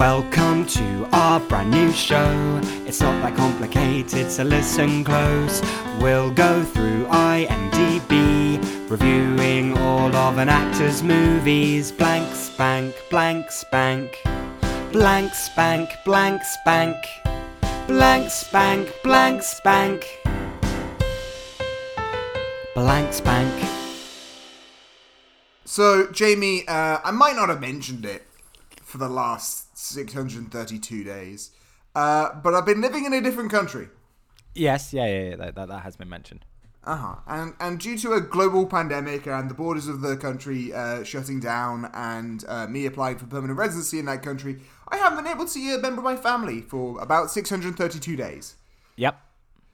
Welcome to our brand new show. It's not that complicated, so listen close. We'll go through IMDb, reviewing all of an actor's movies. Blank spank, blank spank, blank spank, blank spank, blank spank, blank spank, blank spank. So, Jamie, uh, I might not have mentioned it for the last 632 days, uh, but I've been living in a different country. Yes, yeah, yeah, yeah that, that, that has been mentioned. Uh huh. And and due to a global pandemic and the borders of the country uh, shutting down, and uh, me applying for permanent residency in that country, I haven't been able to see a member of my family for about 632 days. Yep.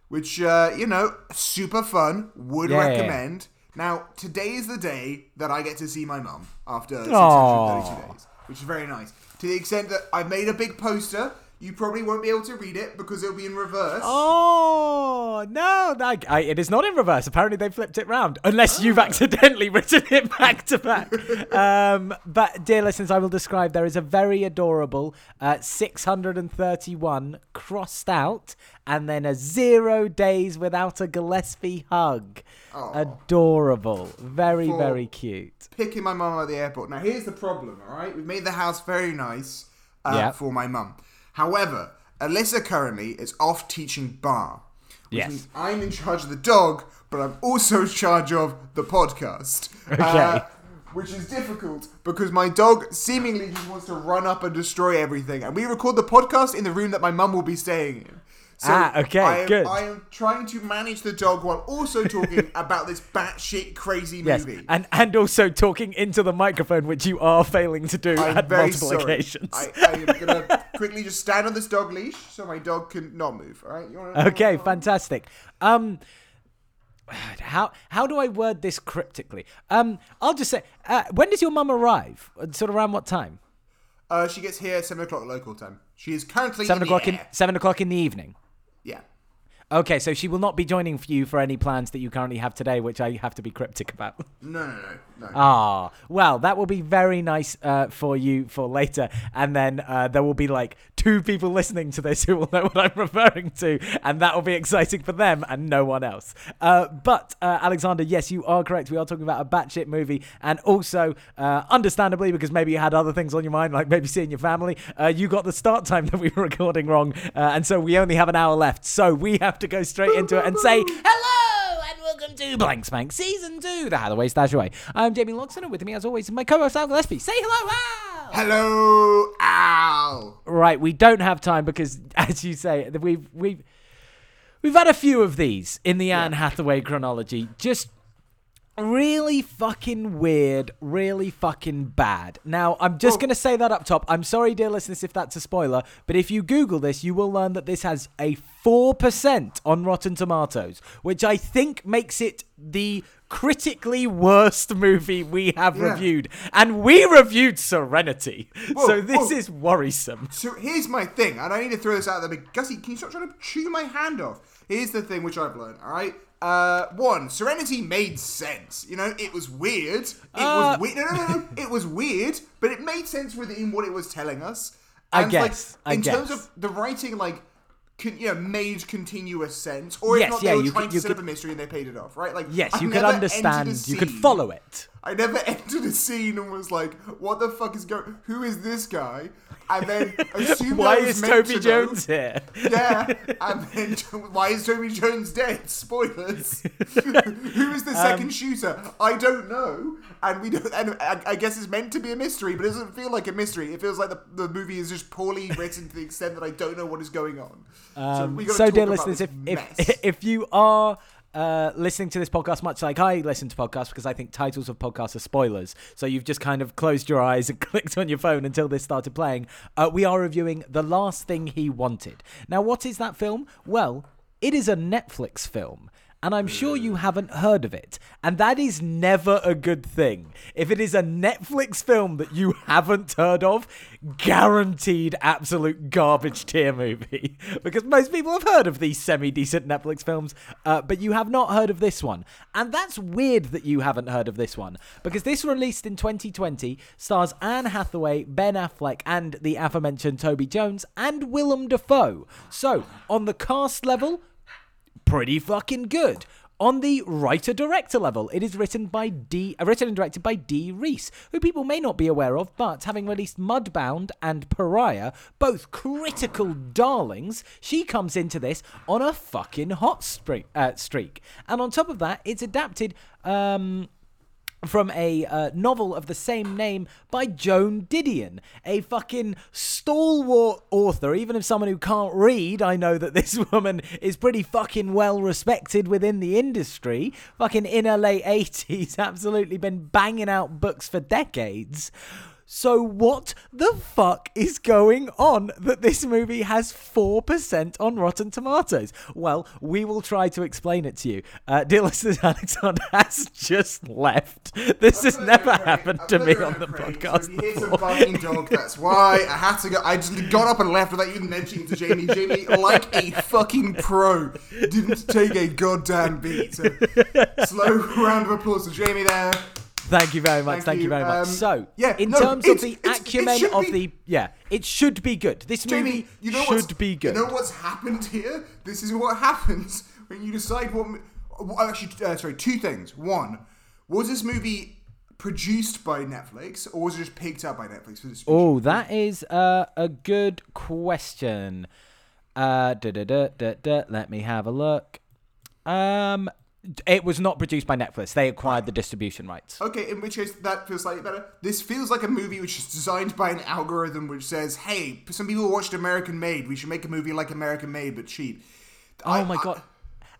Which uh, you know, super fun. Would Yeah, yeah, yeah. recommend. Now, today is the day that I get to see my mum after 632 Aw. days, which is very nice. To the extent that I've made a big poster. You probably won't be able to read it because it'll be in reverse. Oh no! I, it is not in reverse. Apparently, they flipped it round. Unless you've accidentally written it back to back. Um, but dear listeners, I will describe. There is a very adorable uh, 631 crossed out, and then a zero days without a Gillespie hug. Adorable. Very For- very cute. picking my mum at the airport. Now, here's the problem, all right? We've made the house very nice uh, Yeah. for my mum. However, Alyssa currently is off teaching bar. Which Yes. means I'm in charge of the dog, but I'm also in charge of the podcast. Okay. Uh, which is difficult because my dog seemingly just wants to run up and destroy everything. And we record the podcast in the room that my mum will be staying in. So Ah, okay, I am, good. I am trying to manage the dog while also talking about this batshit crazy Yes, movie. and and also talking into the microphone, which you are failing to do I'm at multiple sorry. occasions. I, I am gonna quickly just stand on this dog leash so my dog can not move. All right. You wanna, Okay, fantastic. Um, how how do I word this cryptically? Um, I'll just say, uh, when does your mum arrive? Uh, Sort of around what time? Uh, she gets here at seven o'clock local time. She is currently Seven in o'clock the in seven o'clock in the evening. Yeah. Okay, so she will not be joining you for any plans that you currently have today, which I have to be cryptic about. No, no, no, no. Ah, well, that will be very nice uh, for you for later, and then uh, there will be like two people listening to this who will know what I'm referring to, and that will be exciting for them and no one else. Uh, but uh, Alexander, yes, you are correct. We are talking about a batshit movie, and also, uh, understandably, because maybe you had other things on your mind, like maybe seeing your family, uh, you got the start time that we were recording wrong, uh, and so we only have an hour left. So we have to go straight into it and say hello and welcome to Blank Spank Season Two, the Hathaway Stash Away. I'm Jamie Loxton, and with me, as always, is my co-host Al Gillespie. Say hello, Al. Hello, Al. Right, we don't have time because, as you say, we've we've we've had a few of these in the Anne Hathaway chronology. Just really fucking weird, really fucking bad. Now, I'm just Oh. going to say that up top. I'm sorry, dear listeners, if that's a spoiler, but if you Google this, you will learn that this has a 4% on Rotten Tomatoes, which I think makes it the critically worst movie we have Yeah. reviewed. And we reviewed Serenity. Whoa, so this whoa. is worrisome. So here's my thing, and I need to throw this out there. But Gussie, can you stop trying to chew my hand off? Here's the thing which I've learned. All right. Uh, one, Serenity made sense. You know, it was weird. It Uh, was weird. No, no, no, no. it was weird, but it made sense within what it was telling us. I And, guess, I Like, in terms guess. of the writing, like. Con, you know, made continuous sense, or if Yes, not, yeah, they were you trying could- to set could- up a mystery and they paid it off, right? Like, Yes, I you could understand. You could follow it. I never entered a scene and was like, "What the fuck is going? Who is this guy?" And then assumed Why is Toby to Jones know. here? Yeah, and then why is Toby Jones dead? Spoilers. Who is the Um, second shooter? I don't know, and we don't. And I, I guess it's meant to be a mystery, but it doesn't feel like a mystery. It feels like the, the movie is just poorly written to the extent that I don't know what is going on. Um, so, talk dear listeners, if, if if you are uh, listening to this podcast much like I listen to podcasts because I think titles of podcasts are spoilers, so you've just kind of closed your eyes and clicked on your phone until this started playing. Uh, we are reviewing The Last Thing He Wanted. Now, what is that film? Well, it is a Netflix film. And I'm sure you haven't heard of it. And that is never a good thing. If it is a Netflix film that you haven't heard of, guaranteed absolute garbage tier movie. because most people have heard of these semi decent Netflix films, uh, but you have not heard of this one. And that's weird that you haven't heard of this one, because this released in 2020 stars Anne Hathaway, Ben Affleck, and the aforementioned Toby Jones, and Willem Dafoe. So, on the cast level, pretty fucking good. On the writer director level, it is written by D, uh, written and directed by Dee Rees, who people may not be aware of, but having released Mudbound and Pariah, both critical darlings, she comes into this on a fucking hot streak. Uh, streak. And on top of that, it's adapted um, from a uh, novel of the same name by Joan Didion, a fucking stalwart author. Even if someone who can't read, I know that this woman is pretty fucking well respected within the industry. Fucking in her late 80s, absolutely been banging out books for decades. So what the fuck is going on that this movie has 4% on Rotten Tomatoes? Well, we will try to explain it to you. Uh, dear listeners, Alexander has just left. This has never happened to me on the podcast So hear some barking dog, that's why I had to go. I just got up and left without even mentioning to Jamie. Jamie, like a fucking pro, didn't take a goddamn beat. So, slow round of applause to Jamie there. Thank you very much. Thank Thank, you. you. very much. Um, so, yeah, in no, terms of the acumen of be- the yeah, it should be good. This Jamie, movie you know should be good. You know what's happened here? This is what happens when you decide what. mo- Actually, uh, sorry, two things. One, was this movie produced by Netflix or was it just picked up by Netflix for distribution? Oh, that is uh, a good question. Uh, da, da, da, da, da. Let me have a look. Um, it was not produced by Netflix. They acquired the distribution rights. Okay, in which case that feels slightly better. This feels like a movie which is designed by an algorithm which says, "Hey, some people watched American Made. We should make a movie like American Made but cheap." Oh I- my I- god.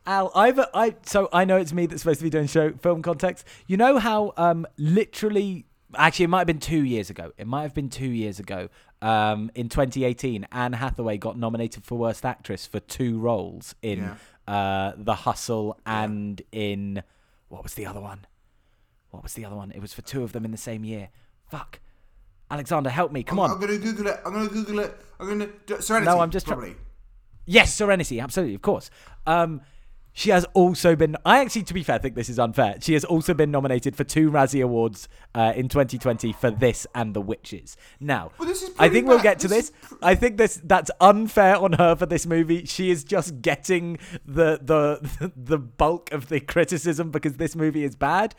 Al, I've I so I know it's me that's supposed to be doing show film context. You know how um literally actually it might have been two years ago. It might have been two years ago. Um, in 2018, Anne Hathaway got nominated for Worst Actress for two roles in uh The Hustle and in what was the other one? What was the other one? It was for two of them in the same year. Fuck. Alexander, help me. Come on. I'm gonna Google it. I'm gonna Google it. I'm gonna Serenity. No, I'm just try- probably. Yes, Serenity, absolutely, of course. Um, she has also been. I actually, to be fair, think this is unfair. She has also been nominated for two Razzie Awards uh, in 2020 for this and The Witches. Now, Well, I think we'll get to This this. pr- I think this that's unfair on her for this movie. She is just getting the the the bulk of the criticism because this movie is bad.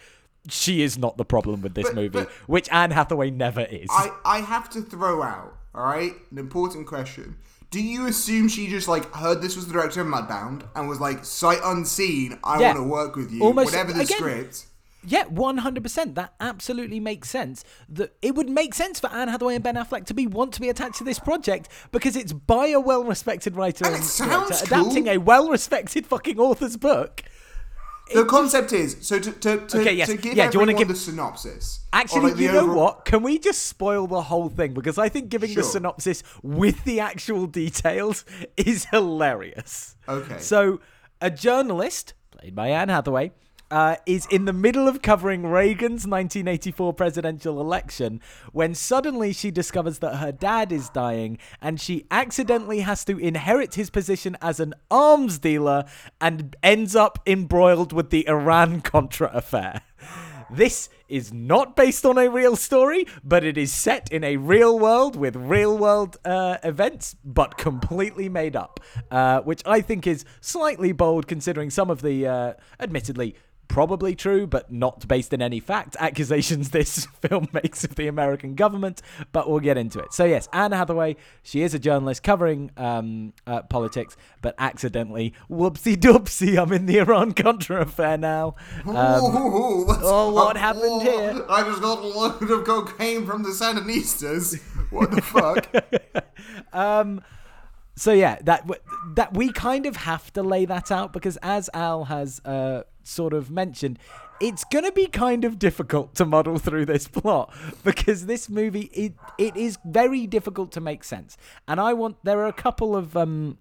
She is not the problem with this But- movie, but- which Anne Hathaway never is. I, I have to throw out, all right, an important question. Do you assume she just like heard this was the director of Mudbound and was like sight unseen? I Yeah. want to work with you. Almost- Whatever the again- script. Yeah, one hundred percent. That absolutely makes sense. That it would make sense for Anne Hathaway and Ben Affleck to be want to be attached to this project because it's by a well-respected writer And and, it sounds director adapting a well-respected fucking author's book. The concept is so to to, to, Okay, yes. to give Yeah, do you wanna give- the synopsis. Actually, like, you know overall- what? Can we just spoil the whole thing? Because I think giving the synopsis with the actual details is hilarious. Okay. So, a journalist, played by Anne Hathaway, uh, is in the middle of covering Reagan's 1984 presidential election when suddenly she discovers that her dad is dying and she accidentally has to inherit his position as an arms dealer and ends up embroiled with the Iran Contra affair. This is not based on a real story, but it is set in a real world with real world uh, events, but completely made up, uh, which I think is slightly bold considering some of the, uh, admittedly, probably true, but not based in any fact, accusations this film makes of the American government, but we'll get into it. So, yes, Anne Hathaway, she is a journalist covering um, uh, politics, but accidentally, whoopsie doopsie, I'm in the Iran Contra affair now. Um, Ooh, oh, what happened here? I just got a load of cocaine from the Sandinistas. What the fuck? um. so yeah, that that we kind of have to lay that out because as Al has uh, sort of mentioned, it's gonna be kind of difficult to muddle through this plot because this movie it it is very difficult to make sense. And I want there are a couple of um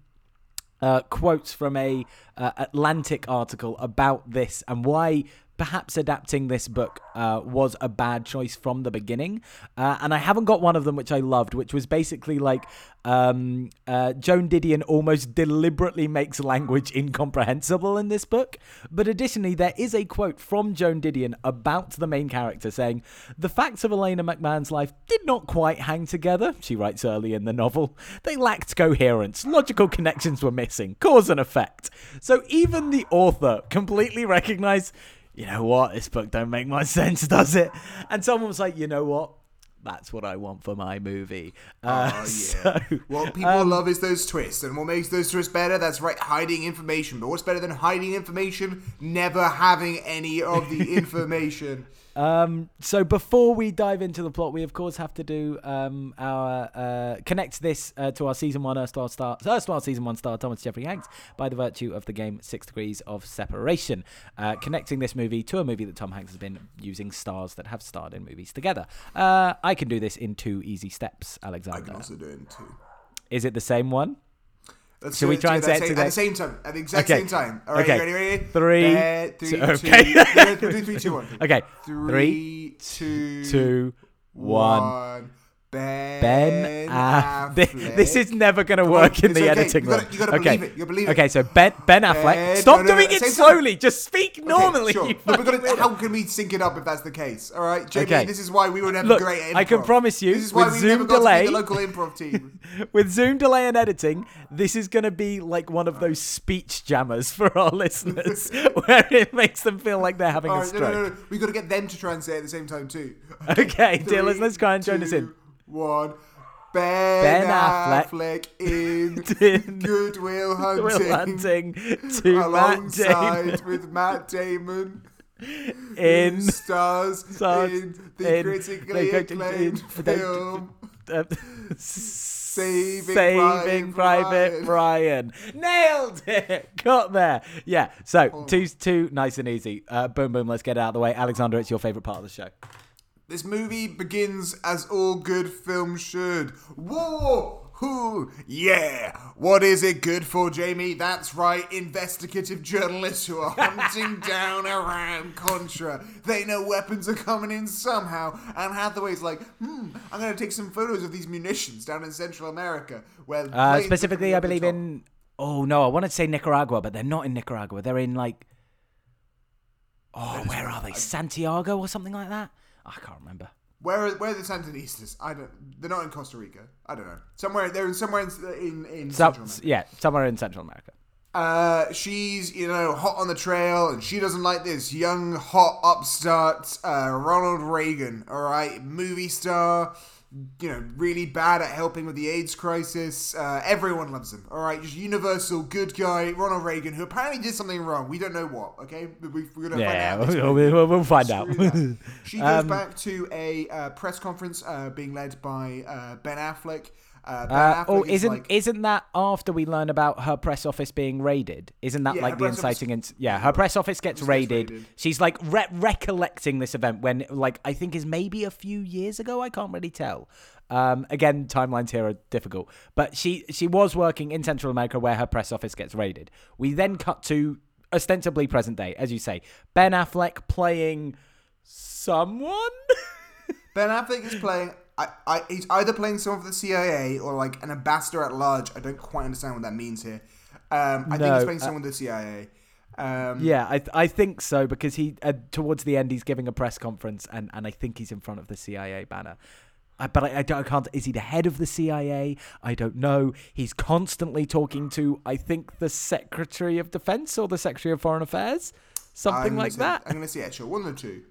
uh, quotes from a uh, Atlantic article about this and why perhaps adapting this book uh, was a bad choice from the beginning. Uh, and I haven't got one of them which I loved, which was basically like um, uh, Joan Didion almost deliberately makes language incomprehensible in this book. But additionally, there is a quote from Joan Didion about the main character saying, The facts of Elena McMahon's life did not quite hang together, she writes early in the novel. They lacked coherence, logical connections were missing, cause and effect. So even the author completely recognized you know what, this book don't make much sense, does it? And someone was like, you know what, that's what I want for my movie. Uh, Oh yeah. so, what people um, love is those twists, and what makes those twists better? That's right, hiding information. But what's better than hiding information? Never having any of the information. Um, so before we dive into the plot, we of course have to do um, our uh, connect this uh, to our season one Erstwhile star, Erstwhile season one star Thomas Jeffrey Hanks by the virtue of the game Six Degrees of Separation, uh, connecting this movie to a movie that Tom Hanks has been using stars that have starred in movies together. Uh, I can do this in two easy steps, Alexander. I can also do it in two. Is it the same one? Let's Shall do we try and say it at the same time? At the exact Okay. same time. All right, Okay. ready, ready? Three, Uh, three, two- two- okay. do three, two, one. Okay, Three, two, two, one. one. Ben, Ben Affleck. This is never going to on, work in the okay. editing You gotta- room. you gotta okay. believe it. You believe it. Okay, so Ben Ben Affleck. Ben- Stop no, no, doing no, it same time. slowly. Just speak Okay, normally. sure. we're fucking gonna, how can we sync it up if that's the case? All right, Jamie. Okay. This is why we would have Look, great. Improv. I can promise you, This is why with we Zoom never got delay- to be the local improv team. With Zoom delay and editing, this is going to be like one of those speech jammers for our listeners, where it makes them feel like they're having All a right, stroke. no, no, no. We got to get them to try and say it at the same time too. Okay, dear listeners, try and join us in. One. Ben, Ben Affleck Affleck, in, Good Will Hunting, Hunting to Matt alongside Damon with Matt Damon, in stars, stars in the in critically the acclaimed film uh, Saving, Saving Private Brian. Nailed it. Got there. Yeah. So two, two, nice and easy. Uh, boom, boom. Let's get it out of the way. Alexander, it's your favorite part of the show. This movie begins as all good films should. War! Who? Yeah! What is it good for, Jamie? That's right, investigative journalists who are hunting down Iran Contra. They know weapons are coming in somehow, and Hathaway's like, hmm, I'm gonna take some photos of these munitions down in Central America. Where Uh, specifically, I believe in. Oh no, I wanted to say Nicaragua, but they're not in Nicaragua. They're in like. Oh, where are they? Santiago or something like that? I can't remember. Where are, where are the Sandinistas? I don't. They're not in Costa Rica. I don't know. Somewhere they're in somewhere in in, in So, Central America. yeah, somewhere in Central America. Uh, she's you know hot on the trail, and she doesn't like this young hot upstart uh, Ronald Reagan. All right, movie star. You know, really bad at helping with the AIDS crisis. Uh, everyone loves him. All right, just universal good guy, Ronald Reagan, who apparently did something wrong. We don't know what. Okay, we, we're gonna Yeah, find out. this we'll, we'll, we'll find out. She goes Um, back to a uh, press conference uh, being led by uh, Ben Affleck. Uh, Uh, oh, is isn't like, isn't that after we learn about her press office being raided? Isn't that Yeah, like the office- inciting? Ins- yeah, her press office gets gets raided. raided. She's like re- recollecting this event when, like, I think is maybe a few years ago. I can't really tell. Um, again, timelines here are difficult, but she she was working in Central America where her press office gets raided. We then cut to ostensibly present day, as you say, Ben Affleck playing someone. Ben Affleck is playing. I, I, he's either playing someone for the CIA or like an ambassador at large. I don't quite understand what that means here. Um, I think he's playing uh, someone with the CIA. Um, Yeah, I th- I think so because he uh, towards the end he's giving a press conference and, and I think he's in front of the CIA banner. I, but I, I, don't, I can't. Is he the head of the CIA? I don't know. He's constantly talking to I think the Secretary of Defense or the Secretary of Foreign Affairs, something I'm like say- that. I'm going to say, yeah, sure, one or two.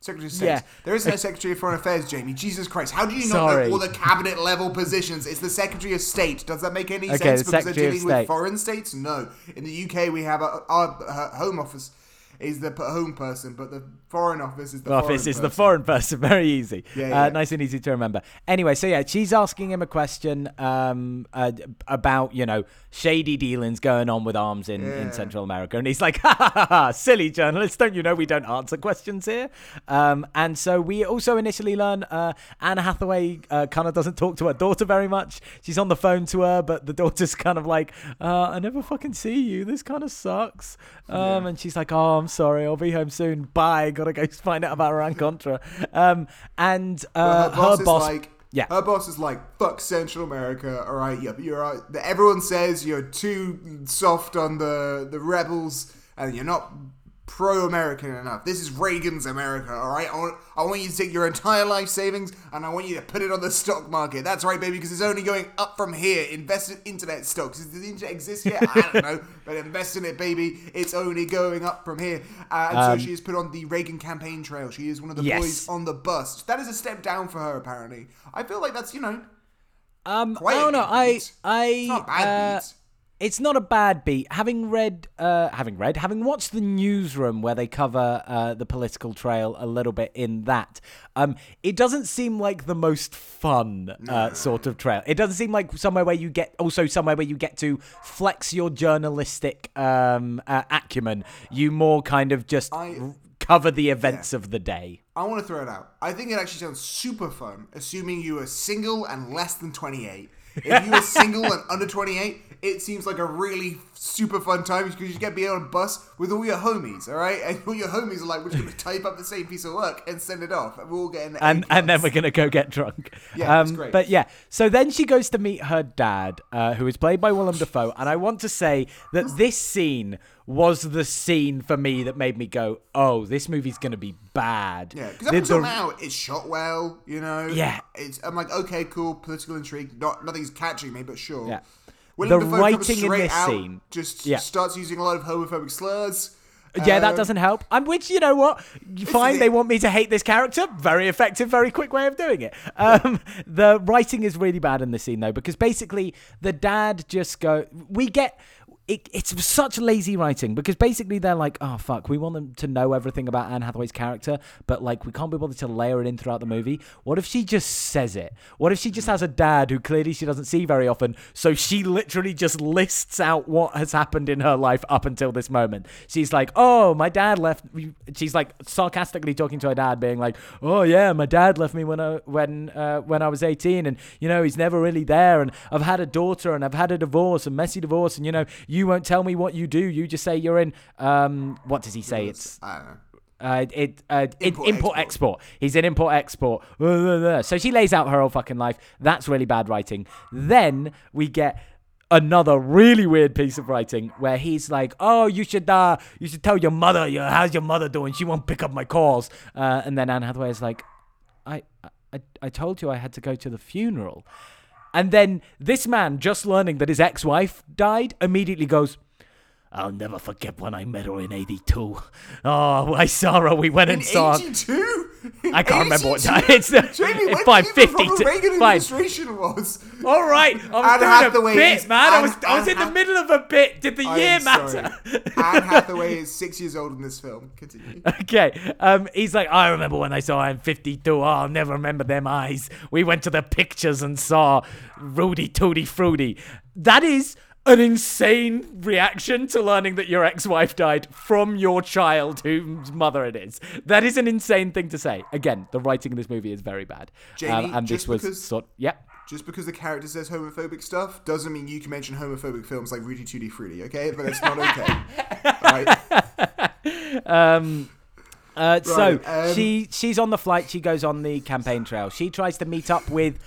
Secretary of State. Yeah. There is no Secretary of Foreign Affairs, Jamie. Jesus Christ. How do you not Sorry. know all the cabinet level positions? It's the Secretary of State. Does that make any Okay, sense? the because Secretary they're of dealing State. with foreign states? No. In the UK, we have a, our, uh, Home Office. Is the home person, but the foreign office is the The foreign office is the person. foreign person. Very easy. Yeah, Uh, nice and easy to remember. Anyway, so yeah, she's asking him a question um, uh, about, you know, shady dealings going on with arms in, in Central America. And he's like, ha ha ha ha, silly journalists. Don't you know we don't answer questions here? Um, and so we also initially learn uh, Anne Hathaway uh, kind of doesn't talk to her daughter very much. She's on the phone to her, but the daughter's kind of like, uh, I never fucking see you. This kind of sucks. Um, And she's like, oh, I'm sorry. I'll be home soon. Bye. Gotta go find out about Iran Contra. Um, and uh, her boss, her boss. is like, yeah. her boss is like, fuck Central America. All right, yeah, you're. right. everyone says you're too soft on the the rebels, and you're not pro-American enough. This is Reagan's America. All right, I want, I want you to take your entire life savings and I want you to put it on the stock market. That's right, baby, because it's only going up from here. Invest in internet stocks. Does the internet exist yet? I don't know, but invest in it, baby. It's only going up from here. Uh, and Um, so she is put on the Reagan campaign trail. She is one of the Yes. boys on the bus. That is a step down for her, apparently. I feel like that's you know Um, I don't know. I. I, it's not bad uh, beat. It's not a bad beat. Having read, uh, having read, having watched the newsroom where they cover uh, the political trail a little bit in that, um, it doesn't seem like the most fun uh, sort of trail. It doesn't seem like somewhere where you get also somewhere where you get to flex your journalistic um, uh, acumen. You more kind of just I- r- cover the events of the day. I want to throw it out. I think it actually sounds super fun, assuming you are single and less than 28. If you are single and under 28, it seems like a really super fun time because you get to be on a bus with all your homies, all right? And all your homies are like, we're just going to type up the same piece of work and send it off. And we're all getting and A and then we're gonna go get drunk. Yeah, um, great. But yeah, so then she goes to meet her dad, uh, who is played by Willem Dafoe, and I want to say that this scene was the scene for me that made me go, "Oh, this movie's gonna be bad." Yeah, because The- up until the- now, it's shot well, you know. Yeah. it's I'm like, okay, cool, political intrigue. Not nothing's catching me, but sure. Yeah. Willem The comes writing in this out, scene- just Yeah. starts using a lot of homophobic slurs. Yeah, that Um, doesn't help. I'm which, you know what? Fine, the- they want me to hate this character. Very effective, very quick way of doing it. Um, the writing is really bad in this scene, though, because basically the dad just go. We get. It, it's such lazy writing because basically they're like, oh fuck, we want them to know everything about Anne Hathaway's character, but like we can't be bothered to layer it in throughout the movie. What if she just says it? What if she just has a dad who clearly she doesn't see very often, so she literally just lists out what has happened in her life up until this moment. She's like, oh, my dad left. She's like sarcastically talking to her dad, being like, oh yeah, my dad left me when I when uh, when I was 18, and you know he's never really there, and I've had a daughter, and I've had a divorce, a messy divorce, and you know won't tell me what you do. You just say you're in. Um, what does he say? It's I don't know. uh, it uh, Import, import, import export. He's in import export. So she lays out her whole fucking life. That's really bad writing. Then we get another really weird piece of writing where he's like, "Oh, you should uh, you should tell your mother. How's your mother doing? She won't pick up my calls." Uh, and then Anne Hathaway is like, I, "I I told you I had to go to the funeral." And then this man, just learning that his ex-wife died, immediately goes. I'll never forget when I met her in '82. Oh, I saw her. We went In and saw. 82? I can't remember what 82? time. It's, uh, Jamie, it's when fine, do you think 50 the Reagan administration was? All right, I was doing a bit, man. I Anne- was, I was in the middle of a bit. Did the I year matter? Anne Hathaway is six years old in this film. Continue. Okay. Um, he's like, I remember when I saw her in 52. Oh, I'll never remember them eyes. We went to the pictures and saw Rudy Tooty Fruity. That is an insane reaction to learning that your ex-wife died from your child whose mother it is. That is an insane thing to say. Again, the writing in this movie is very bad. Jamie, um, and this was because- sort yep. Just because the character says homophobic stuff doesn't mean you can mention homophobic films like Rudy Tooty Fruity, okay? But it's not okay. right. Um, uh, so um, she she's on the flight. She goes on the campaign trail. She tries to meet up with,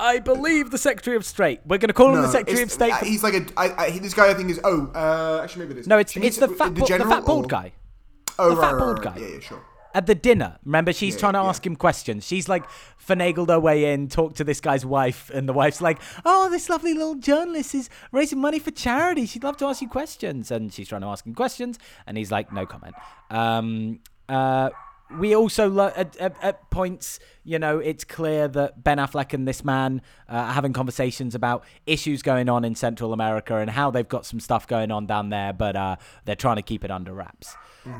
I believe, the Secretary of State. We're going to call him the Secretary of State. He's like a. I, I, this guy I think is. Oh, uh, actually maybe it is. no, it's it's the fat, the, ba- the general fat bald or- guy Oh, the right, fat right, bald right, guy. Yeah, yeah, sure. at the dinner. Remember, she's Yeah, trying to yeah. ask him questions. She's like finagled her way in, talked to this guy's wife, and the wife's like, "Oh, this lovely little journalist is raising money for charity. She'd love to ask you questions." And she's trying to ask him questions, and he's like, "No comment." Um, uh, we also lo- at, at, at points, you know, it's clear that Ben Affleck and this man uh, are having conversations about issues going on in Central America and how they've got some stuff going on down there, but uh, they're trying to keep it under wraps.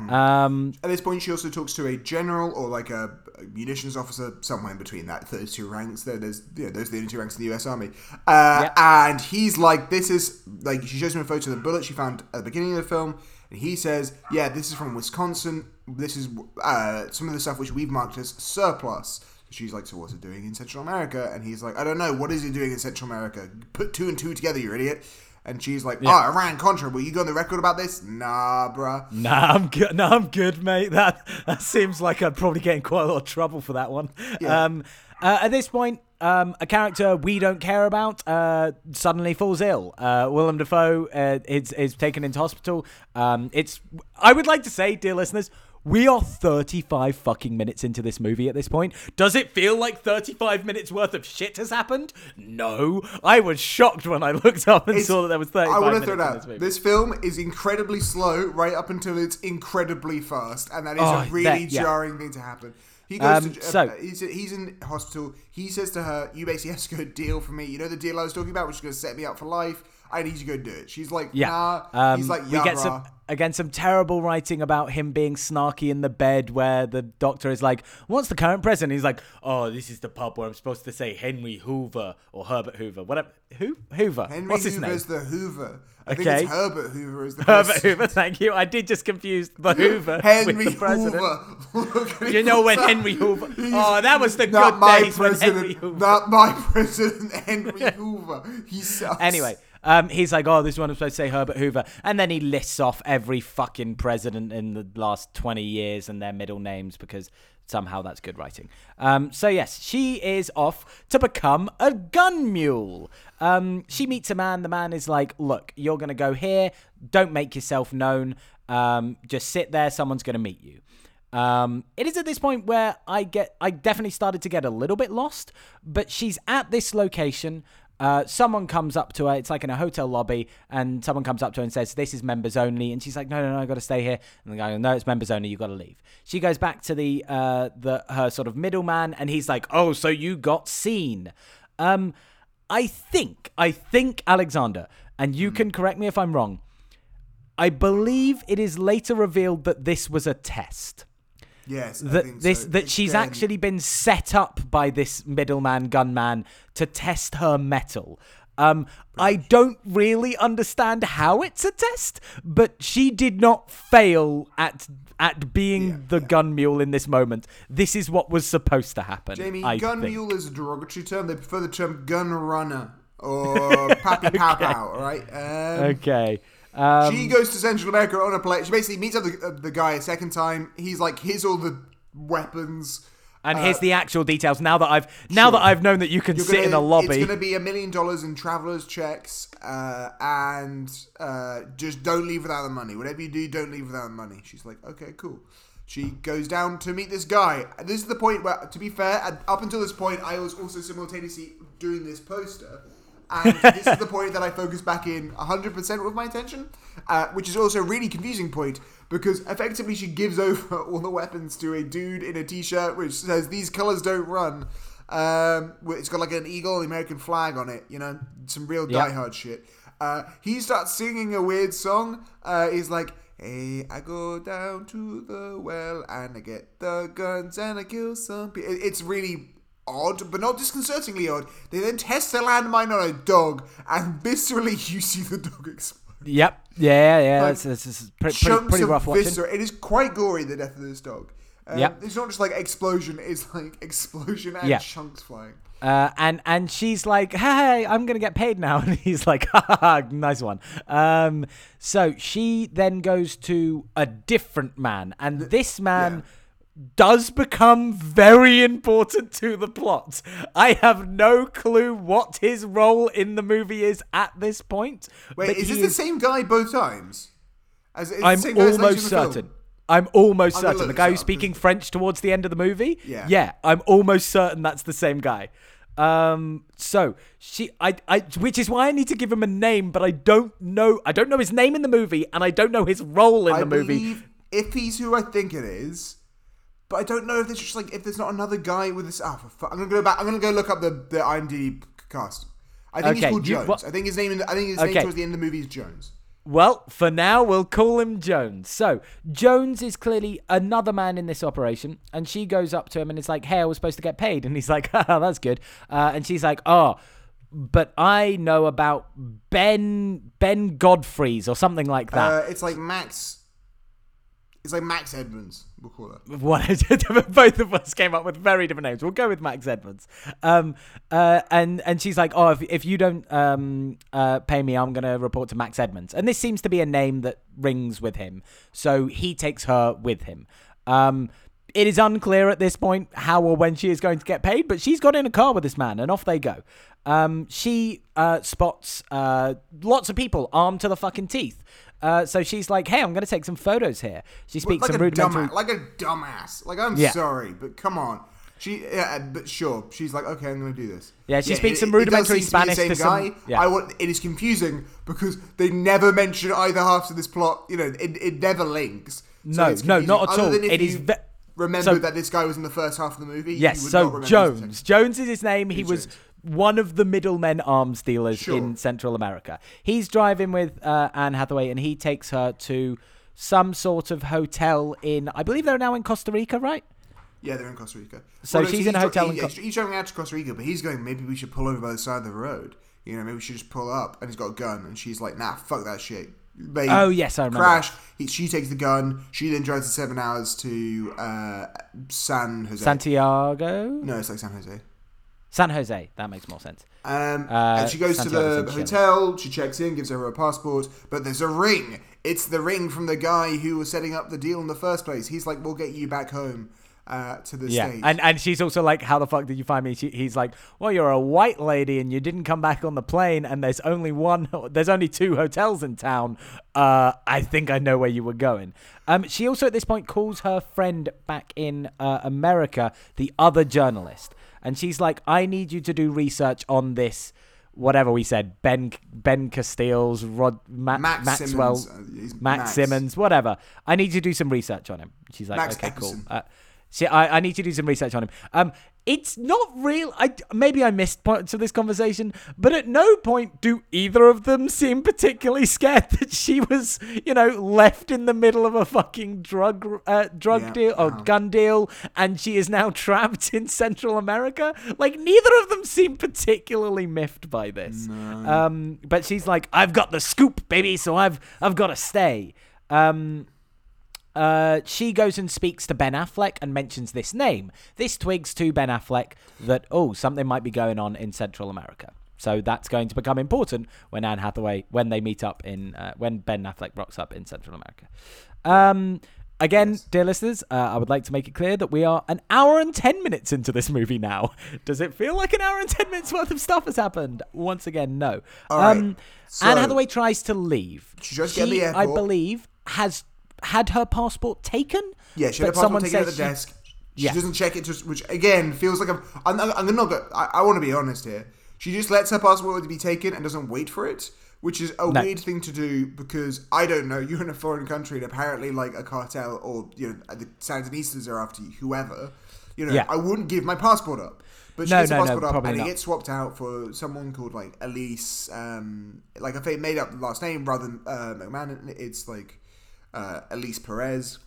Um, At this point, she also talks to a general or like a, a munitions officer somewhere in between that those two ranks. There, there's you know, those are the only two ranks in the U.S. Army, uh, Yep. and he's like, "This is like." She shows him a photo of the bullet she found at the beginning of the film, and he says, "Yeah, this is from Wisconsin. This is uh, some of the stuff which we've marked as surplus." She's like, "So what's it doing in Central America?" And he's like, "I don't know. What is it doing in Central America? Put two and two together, you idiot." And she's like, "Oh, Iran Contra. Will you go on the record about this?" Nah, bruh. Nah, I'm good. Nah, I'm good, mate. That that seems like I'm probably getting quite a lot of trouble for that one. Yeah. Um, uh, at this point, um, a character we don't care about uh, suddenly falls ill. Uh, Willem Dafoe uh, is is taken into hospital. Um, it's. I would like to say, dear listeners. We are 35 fucking minutes into this movie at this point. Does it feel like 35 minutes worth of shit has happened? No. I was shocked when I looked up and It's- saw that there was 35 I want to minutes throw it this movie. This film is incredibly slow right up until it's incredibly fast, and that is Oh, a really that- yeah. jarring thing to happen. He goes Um, to so- uh, he's, he's in hospital. He says to her, "You basically have to go deal for me. You know the deal I was talking about, which is going to set me up for life. I need you to go do it." She's like, Yeah. "Nah." Um, he's like, "Yeah." we get some again some terrible writing about him being snarky in the bed where the doctor is like, "What's the current president?" He's like, "Oh, this is the pub where I'm supposed to say Henry Hoover or Herbert Hoover, whatever. Who Hoover? Henry What's his Hoover's name? the Hoover. I think Okay. it's Herbert Hoover is the Herbert president. Hoover. Thank you. I did just confuse the Hoover Henry with the president. Hoover. You know when Henry Hoover? Oh, that was the not good my days when president, Henry Hoover. Not my president, Henry Hoover. He sucks. Anyway, um, he's like, oh, this one I'm supposed to say Herbert Hoover. And then he lists off every fucking president in the last 20 years and their middle names because somehow that's good writing. Um, so, yes, she is off to become a gun mule. Um, she meets a man. The man is like, look, you're going to go here. Don't make yourself known. Um, just sit there. Someone's going to meet you. Um, it is at this point where I get, I definitely started to get a little bit lost, but she's at this location. Uh, someone comes up to her. It's like in a hotel lobby, and someone comes up to her and says, "This is members only." And she's like, "No, no, no, I got to stay here." And the guy, goes, "No, it's members only. You got to leave." She goes back to the uh, the her sort of middleman, and he's like, "Oh, so you got seen?" Um, I think, I think Alexander, and you can correct me if I'm wrong. I believe it is later revealed that this was a test yes, I that this so. that she's Again, actually been set up by this middleman gunman to test her mettle. Um, I don't really understand how it's a test, but she did not fail at at being the gun mule in this moment. This is what was supposed to happen. Jamie, I gun think. mule is a derogatory term. They prefer the term gun runner or pappy pow. All right. Um, Okay. Um, she goes to Central America on a plane. She basically meets up the, uh, the guy a second time. He's like, here's all the weapons. and uh, here's the actual details. Now that I've now sure. that I've known that you can You're sit gonna- in a lobby. It's going to be a million dollars in travelers' checks, uh, and uh, just don't leave without the money. Whatever you do, don't leave without the money. She's like, okay, cool. She goes down to meet this guy. This is the point where, to be fair, up until this point, I was also simultaneously doing this poster. And this is the point that I focus back in 100% with my attention, uh, which is also a really confusing point because effectively she gives over all the weapons to a dude in a t shirt which says, These colors don't run. Um, it's got like an eagle, the American flag on it. You know, some real Yeah. Die Hard shit. Uh, he starts singing a weird song. Uh, he's like, "Hey, I go down to the well and I get the guns and I kill some people." It's really odd, but not disconcertingly odd. They then test a landmine on a dog, and viscerally you see the dog explode. Yep. Yeah. Yeah. Like, That's, that's, that's pretty, pretty, pretty of rough watching. viscera. It is quite gory. The death of this dog. Um, Yep. It's not just like explosion. It's like explosion and Yeah. chunks flying. Uh, and and she's like, "Hey, I'm gonna get paid now," and he's like, "Ha nice one." Um, so she then goes to a different man, and this man does become very important to the plot. I have no clue what his role in the movie is at this point. Wait, is this the same guy both times? As, is I'm same guy as later almost certain. I'm almost I'm certain. The guy who's up, speaking 'cause- French towards the end of the movie. Yeah. Yeah, I'm almost certain that's the same guy. Um, so she, I, I, which is why I need to give him a name, but I don't know. I don't know his name in the movie, and I don't know his role in I the movie. if he's who I think it is, But I don't know if there's just like if there's not another guy with this. For. I'm gonna go back. I'm gonna go look up the the IMDb cast. I think Okay, he's called you- Jones. what- I think his name. I think his name towards the end of the movie is Jones. Well, for now, we'll call him Jones. So, Jones is clearly another man in this operation, and she goes up to him and is like, Hey, I was supposed to get paid. And he's like, Haha, that's good. Uh, and she's like, Oh, but I know about Ben Ben Godfrey's or something like that. Uh, it's like Max. It's like Max Edmonds. We'll call what both of us came up with very different names. We'll go with Max Edmonds. Um, uh, and and she's like, oh, if, if you don't um, uh, pay me, I'm gonna report to Max Edmonds. And this seems to be a name that rings with him, so he takes her with him. Um, it is unclear at this point how or when she is going to get paid, but she's got in a car with this man, and off they go. Um, she uh, spots uh, lots of people armed to the fucking teeth. Uh, so she's like, "Hey, I'm going to take some photos here." She speaks like some rudimentary. dumbass. Like a dumbass. Like I'm Yeah. sorry, but come on. She, yeah, but sure. She's like, okay, I'm going to do this. Yeah, she speaks it- some it rudimentary to the Spanish same to some- guy. yeah. I want. It is confusing because they never mention either half of this plot. You know, it, it never links. So No, no, not at all. It is ve- remember so- that this guy was in the first half of the movie. Yes, you would not so Jones. Jones is his name. He It's was. One of the middlemen arms dealers Sure. in Central America. He's driving with uh, Anne Hathaway, and he takes her to some sort of hotel in. I believe they're now in Costa Rica, right? Yeah, they're in Costa Rica. So no, she's in a hotel in He, Co- he's driving out to Costa Rica, but he's going. Maybe we should pull over by the side of the road. You know, maybe we should just pull up. And he's got a gun, and she's like, "Nah, fuck that shit." They Oh, yes, I remember Crash. He, she takes the gun. She then drives the seven hours to uh, San Jose. Santiago, no, it's like San Jose. San Jose. That makes more sense. Um, Uh, and she goes to the hotel. She checks in, gives her her passport, but there's a ring. It's the ring from the guy who was setting up the deal in the first place. He's like, "We'll get you back home uh, to the Yeah, states." and and she's also like, "How the fuck did you find me?" She, he's like, "Well, you're a white lady and you didn't come back on the plane, and there's only one, there's only two hotels in town. Uh, I think I know where you were going." Um, she also at this point calls her friend back in uh, America, the other journalist, and she's like, "I need you to do research on this." Whatever we said, Ben Ben Castiles, Rod Ma- Max Maxwell, Simmons, uh, Max, Max. Simmons, whatever. I need you to do some research on him. She's like, Max okay, Epperson. cool. Uh, see, I, I need to do some research on him. Um, it's not real. I maybe I missed parts of this conversation, but at no point do either of them seem particularly scared that she was, you know, left in the middle of a fucking drug uh, drug Yeah, deal or wow. gun deal, and she is now trapped in Central America. Like neither of them seem particularly miffed by this. Um, but she's like, I've got the scoop, baby, so I've I've got to stay. Um, uh, she goes and speaks to Ben Affleck and mentions this name. This twigs to Ben Affleck that, oh, something might be going on in Central America. So that's going to become important when Anne Hathaway, when they meet up in, uh, when Ben Affleck rocks up in Central America. Um, again, dear listeners, uh, I would like to make it clear that we are an hour and 10 minutes into this movie now. Does it feel like an hour and 10 minutes worth of stuff has happened? Once again, no. All right, um, so- Anne Hathaway tries to leave. She get in the I believe, has had her passport taken. Yeah, she had a passport taken at the she- desk. She Yeah. doesn't check it, just, which again feels like I'm. I'm, I'm not. Go, I, I want to be honest here. She just lets her passport to be taken and doesn't wait for it, which is a No. weird thing to do because I don't know. You're in a foreign country and apparently like a cartel or you know the Sandinistas are after you, whoever. You know, Yeah. I wouldn't give my passport up. But she No, gets her no, no, passport up probably and it gets swapped out for someone called like Elise, um, like if they made up the last name rather than uh, McMahon, it's like uh, Elise Perez.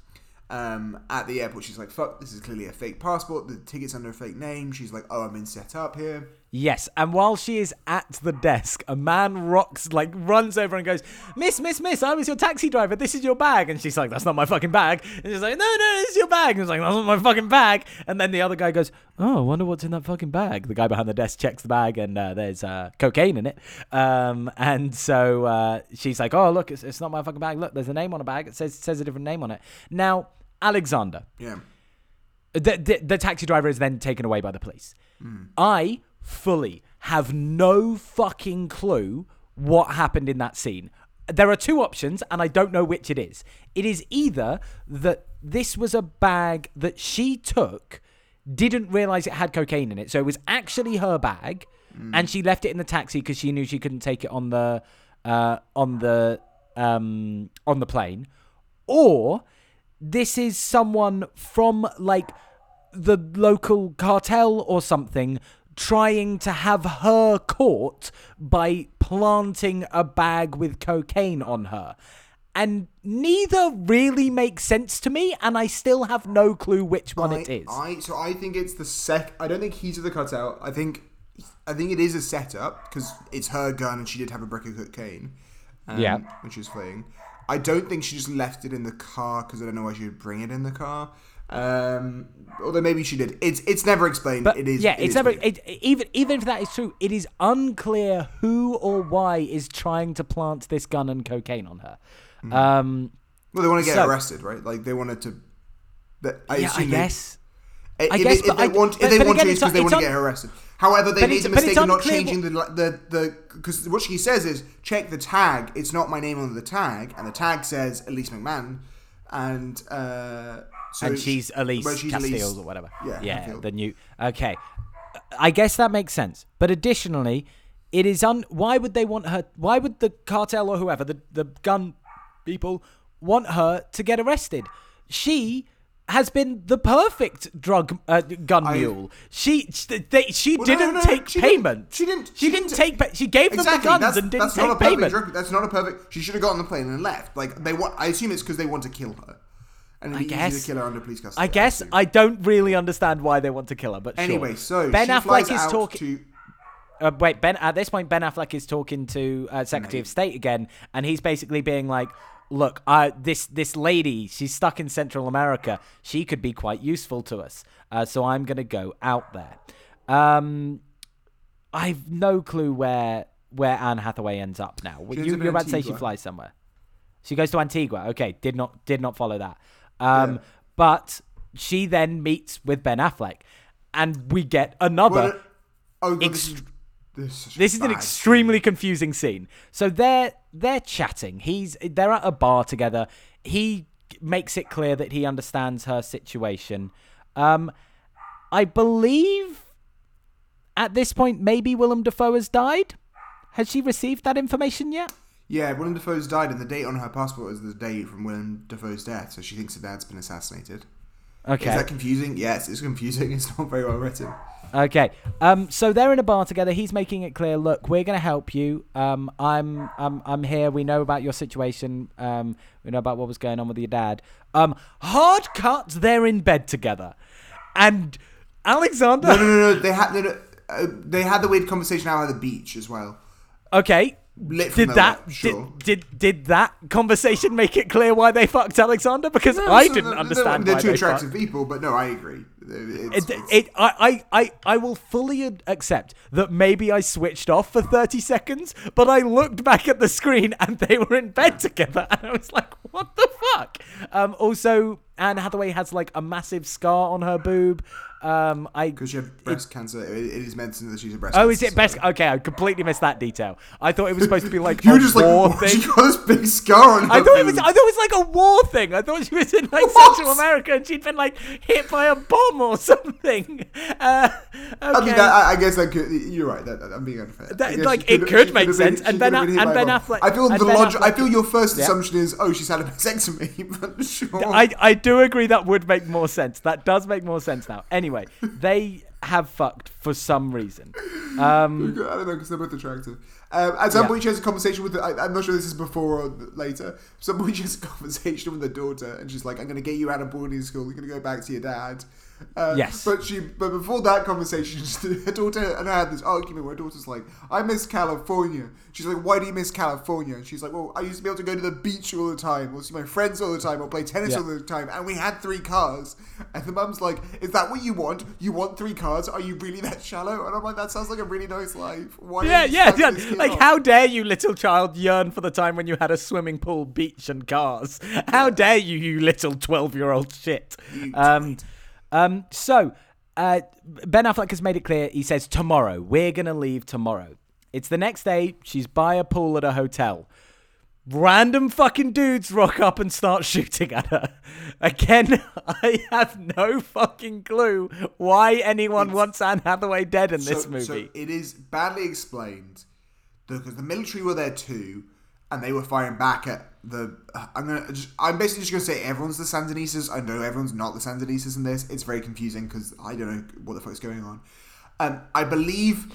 Um, at the airport, she's like, "Fuck, this is clearly a fake passport. The ticket's under a fake name." She's like, "Oh, I'm been set up here." Yes, and while she is at the desk, a man rocks, like, runs over and goes, Miss, Miss, Miss, I was your taxi driver. This is your bag. And she's like, That's not my fucking bag. And she's like, No, no, this is your bag. And he's like, That's not my fucking bag. And then the other guy goes, Oh, I wonder what's in that fucking bag. The guy behind the desk checks the bag, and uh, there's uh, cocaine in it. Um, and so uh, she's like, Oh, look, it's, it's not my fucking bag. Look, there's a name on a bag. It says, says a different name on it. Now, Alexander, Yeah, the, the, the taxi driver is then taken away by the police. I fully have no fucking clue what happened in that scene. There are two options, and I don't know which it is. It is either that this was a bag that she took, didn't realize it had cocaine in it, so it was actually her bag, and she left it in the taxi because she knew she couldn't take it on the uh, on the um, on the plane, or this is someone from like the local cartel or something trying to have her caught by planting a bag with cocaine on her. And neither really makes sense to me, and I still have no clue which one I, it is. I so I think it's the sec. I don't think he's of the cartel. I think I think it is a setup because it's her gun and she did have a brick of cocaine. Um, Yeah. when she was fleeing. I don't think she just left it in the car because I don't know why she would bring it in the car. Um, although maybe she did. It's it's never explained. But it is. yeah, it it's is never it, even even if that is true, it is unclear who or why is trying to plant this gun and cocaine on her. Hmm. Um, well, they want to get so- arrested, right? Like they wanted to. That I yeah, I they- guess. If, I guess, if, but they I- want, if they but want again, to, it's because they want to get arrested. However, they But made the mistake of not changing the the the because what she says is check the tag. It's not my name on the tag, and the tag says Elise McMahon, and uh, so and she's Elise well, she's Castillo Elise- or whatever. Yeah, yeah, the new. Okay, I guess that makes sense. But additionally, it is un. Why would they want her? Why would the cartel or whoever the the gun people want her to get arrested? She has been the perfect drug uh, gun I- mule. She she, they, she Well, didn't no, take she didn't- payment. she didn't- She, she didn't didn't take. pa- She gave them Exactly. the guns that's, and didn't that's take not a payment. drug. That's not a perfect. She should have got on the plane and left. Like they want. I assume it's because they want to kill her, and I guess. to kill her under police custody. I guess assume. I don't really understand why they want to kill her, but sure. Anyway, so Ben Affleck is talking. to. Uh, wait, Ben. At this point, Ben Affleck is talking to uh, Secretary of State again, and he's basically being like, "Look, uh, this this lady, she's stuck in Central America. She could be quite useful to us. Uh, so I'm gonna go out there." Um, I've no clue where where Anne Hathaway ends up now. She you, you're about to say she flies somewhere. She goes to Antigua. Okay, did not did not follow that. Um, Yeah. but she then meets with Ben Affleck, and we get another. Well, oh, God, this is this is, an extremely confusing scene. So they're they're chatting. He's they're at a bar together. He makes it clear that he understands her situation. Um, I believe at this point maybe Willem Dafoe has died. Has she received that information yet? Yeah, Willem Dafoe's died, and the date on her passport is the date from Willem Dafoe's death, so she thinks her dad's been assassinated. Okay. Is that confusing? Yes, it's confusing. It's not very well written. Okay. Um. So they're in a bar together. He's making it clear. Look, we're gonna help you. Um. I'm. I'm. I'm here. We know about your situation. Um. We know about what was going on with your dad. Um. Hard cut. They're in bed together, and Alexander. No, no, no, no. They had no, no, uh, they had the weird conversation out at the beach as well. Okay. Did that sure. did, did did that conversation make it clear why they fucked Alexander? Because No, I didn't they're- understand They're, why two they attractive fucked. people, but no, I agree. It's, It, it's- it, I, I, I, I will fully accept that maybe I switched off for 30 seconds, but I looked back at the screen and they were in bed together, and I was like, what the fuck? Um, also, Anne Hathaway has like a massive scar on her boob. Um, I because she had breast cancer. It, it is mentioned that she's a breast. Oh, cancer is it best? Okay, I completely missed that detail. I thought it was supposed to be like You a were just like, war "What? thing. she got this big scar on her I thought it was. I thought it was like a war thing. I thought she was in like What? Central America and she'd been like hit by a bomb or something. Uh, okay. I mean, that, I, I guess that could. You're right. That, that- I'm being unfair. That- like, it she make been- sense, and she Ben and Ben. Affleck- I feel the logic. I feel your first Yeah. assumption is, oh, she's had a vasectomy. But sure. I, I do agree that would make more sense. That does make more sense now. Anyway, they have fucked for some reason. Um, I don't know because they're both attractive. Um, at some Yeah. point, she has a conversation with. The, I, I'm not sure this is before or later. At some point, she has a conversation with her daughter, and she's like, "I'm going to get you out of boarding school. You're going to go back to your dad." Uh, Yes. But she, but before that conversation, her daughter and I had this argument where her daughter's like, "I miss California." She's like, "Why do you miss California?" And she's like, "Well, I used to be able to go to the beach all the time, or see my friends all the time, or play tennis Yeah. all the time, and we had three cars." And the mum's like, "Is that what you want? You want three cars? Are you really that shallow?" And I'm like, "That sounds like a really nice life. Why?" yeah, yeah, yeah. Like, off?" how dare you, little child, yearn for the time when you had a swimming pool, beach, and cars? How dare you, you little twelve-year-old shit? Um, um. So, uh, Ben Affleck has made it clear. He says tomorrow we're gonna leave tomorrow. It's the next day. She's by a pool at a hotel. Random fucking dudes rock up and start shooting at her. Again, I have no fucking clue why anyone wants Anne Hathaway dead in this movie. So it is badly explained because the military were there too, and they were firing back at the. I'm gonna. Just, I'm basically just gonna say everyone's the Sandinistas. I know everyone's not the Sandinistas in this. It's very confusing because I don't know what the fuck's going on. Um, I believe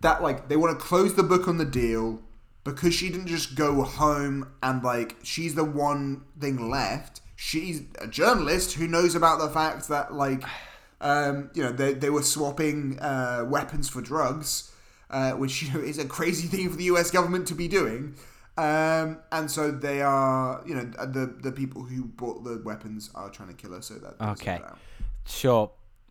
that like they want to close the book on the deal because she didn't just go home and like she's the one thing left. She's a journalist who knows about the fact that like um, you know they, they were swapping uh, weapons for drugs, uh, which you know is a crazy thing for the U.S. government to be doing. Um, and so they are, you know, the the people who bought the weapons are trying to kill her. So that Okay. Sure.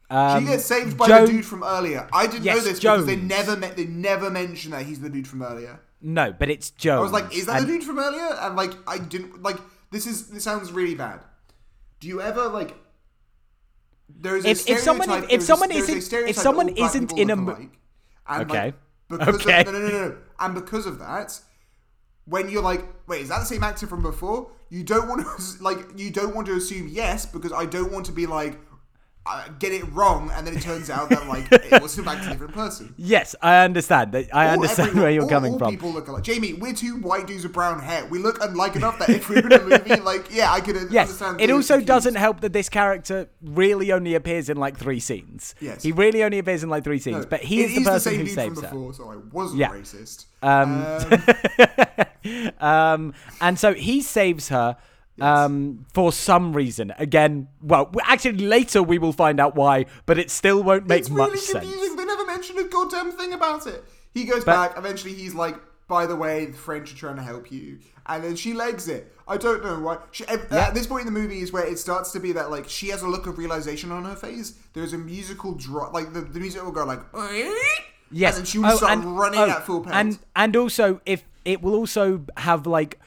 Um, She gets saved by Joan- the dude from earlier. I didn't know Yes, this because they never met. They never mentioned that he's the dude from earlier. No, but it's Jones. I was like, is that and- the dude from earlier? And like, I didn't like. This is this sounds really bad. Do you ever like? There is a If- if someone- stereotype- if someone a isn't- if someone isn't in a alike. and Okay. like, because Okay. Of, no, no, no, no, and because of that, when you're like, wait, is that the same actor from before? You don't want to like, you don't want to assume yes because I don't want to be like. Uh, get it wrong, and then it turns out that like it was in fact a different person. Yes, I understand. that- I All understand everyone- where you're all- coming all from. people look alike. Jamie, we're two white dudes with brown hair. We look unlike enough that if we were in a movie, like, yeah, I could Yes, understand. it also confused. doesn't help that this character really only appears in like three scenes. Yes. he really only appears in like three scenes, No, but he is the person same who saves from her. before, so I wasn't Yeah. racist. Um, um, and so he saves her um, for some reason. Again, well, actually, later we will find out why, but it still won't make it's much really sense. confusing. They never mention a goddamn thing about it. He goes But- back. Eventually, he's like, "By the way, the French are trying to help you," and then she legs it. I don't know why. She, at, Yeah. at this point in the movie is where it starts to be that like she has a look of realization on her face. There's a musical drop, like the, the music will go like. Yes, and then she will Oh, start and- running oh, at full pelt. And and also, if it will also have like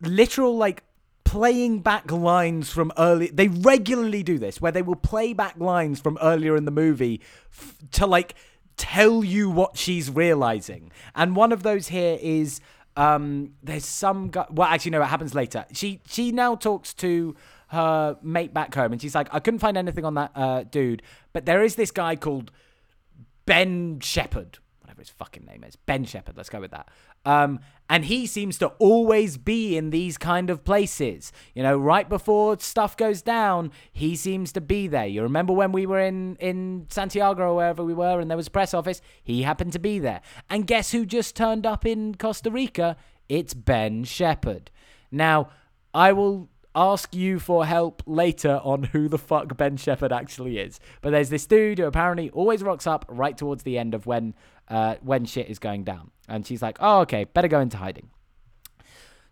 literal like playing back lines from early. They regularly do this, where they will play back lines from earlier in the movie f- to like tell you what she's realizing. And one of those here is um there's some guy. Well, actually, no, it happens later. She she now talks to her mate back home, and she's like, I couldn't find anything on that uh, dude, but there is this guy called Ben Shepherd, whatever his fucking name is, Ben Shepherd. Let's go with that. Um, and he seems to always be in these kind of places. You know, right before stuff goes down, he seems to be there. You remember when we were in in Santiago or wherever we were, and there was a press office. He happened to be there. And guess who just turned up in Costa Rica? It's Ben Shepherd. Now, I will ask you for help later on who the fuck Ben Shepherd actually is. But there's this dude who apparently always rocks up right towards the end of when uh, when shit is going down. And she's like, oh, okay, better go into hiding.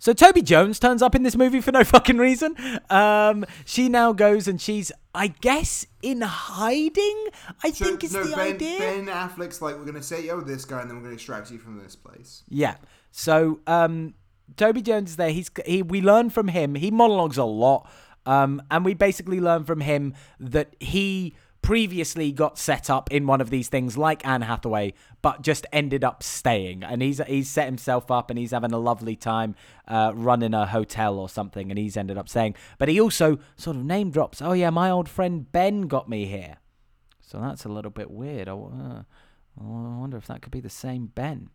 So Toby Jones turns up in this movie for no fucking reason. Um, she now goes and she's, I guess, in hiding. I So, think is no, the ben, idea. Ben Affleck's like, we're gonna set you up with this guy, and then we're gonna extract you from this place. Yeah. So um, Toby Jones is there. He's he. We learn from him. He monologues a lot, um, and we basically learn from him that he previously got set up in one of these things like Anne Hathaway, but just ended up staying. And he's he's set himself up, and he's having a lovely time uh, running a hotel or something. And he's ended up staying. But he also sort of name drops. Oh yeah, my old friend Ben got me here. So that's a little bit weird. I, uh, I wonder if that could be the same Ben.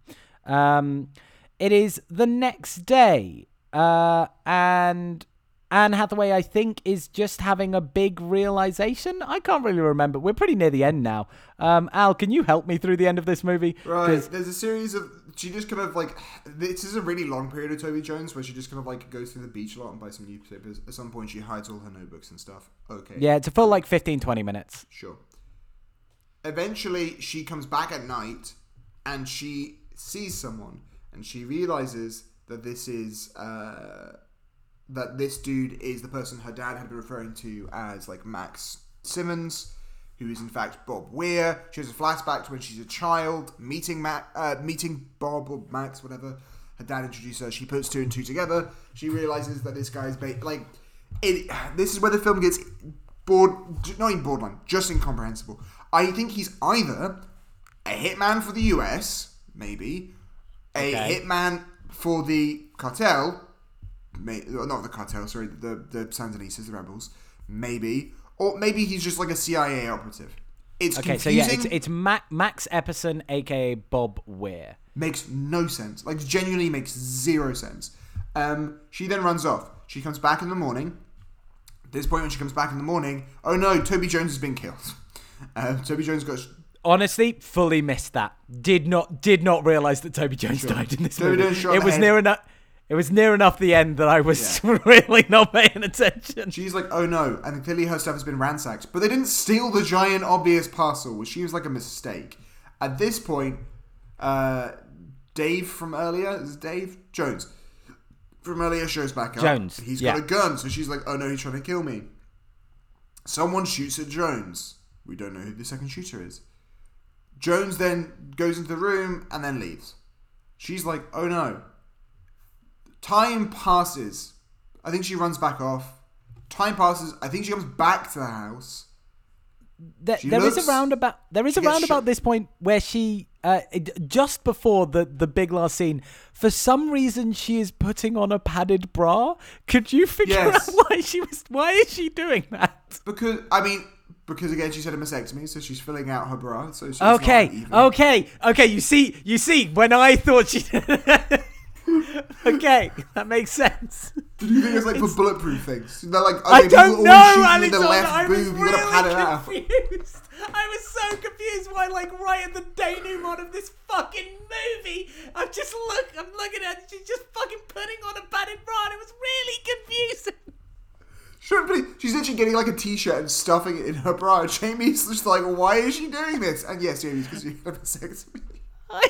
Um, it is the next day, uh, and Anne Hathaway, I think, is just having a big realization. I can't really remember. We're pretty near the end now. Um, Al, can you help me through the end of this movie? Right. There's a series of she just kind of like this is a really long period of Toby Jones where she just kind of like goes to the beach a lot and buys some newspapers. At some point, she hides all her notebooks and stuff. Okay. Yeah, it's a full like 15, 20 minutes. Sure. Eventually, she comes back at night and she sees someone and she realizes that this is uh, that this dude is the person her dad had been referring to as like Max Simmons, who is in fact Bob Weir. She has a flashback to when she's a child meeting Mac, uh, meeting Bob or Max, whatever. Her dad introduced her. She puts two and two together. She realizes that this guy's ba- like it. This is where the film gets bored, not even borderline, just incomprehensible. I think he's either a hitman for the US, maybe, a Okay. hitman for the cartel, may, not the cartel, sorry, the the Sandinistas, the rebels, maybe, or maybe he's just like a CIA operative. It's Okay, so confusing. yeah, it's it's Mac, Max Epperson, aka Bob Weir. makes no sense. Like genuinely makes zero sense. Um, she then runs off. She comes back in the morning. At this point, when she comes back in the morning, oh no, Toby Jones has been killed. Uh, Toby Jones got. Honestly, fully missed that. Did not did not realize that Toby Jones died in this Toby movie. Jones shot in It was head. near enough. It was near enough the end that I was really not paying attention. She's like, oh no, and clearly her stuff has been ransacked. But they didn't steal the giant obvious parcel, which seems like a mistake. At this point, uh, Dave from earlier is Dave Jones from earlier shows back up. Jones, He's yeah. got a gun, so she's like, oh no, he's trying to kill me. Someone shoots at Jones. We don't know who the second shooter is. Jones then goes into the room and then leaves. She's like, oh no. Time passes. I think she runs back off. Time passes. I think she comes back to the house. There, there is looks- a roundabout. There is a roundabout shot- this point where she, uh, just before the the big last scene, for some reason she is putting on a padded bra. Could you figure Yes. out why she was? Why is she doing that? Because I mean, because again, she's had a mastectomy, so she's filling out her bra. So she's Okay, okay, okay. You see, you see. When I thought she, okay, that makes sense. Did you think it's like for bulletproof things? They're like, I okay, don't know, always shoot you in Alexander. the left I was boob. You gotta pad it out. really confused. I was so confused why, like, right at the denouement of this fucking movie, I'm just look, I'm looking at she's just fucking putting on a padded bra, and it was really confusing. She's literally getting like a t-shirt and stuffing it in her bra. Jamie's just like, why is she doing this? And yes, Jamie's because you had a mastectomy. I,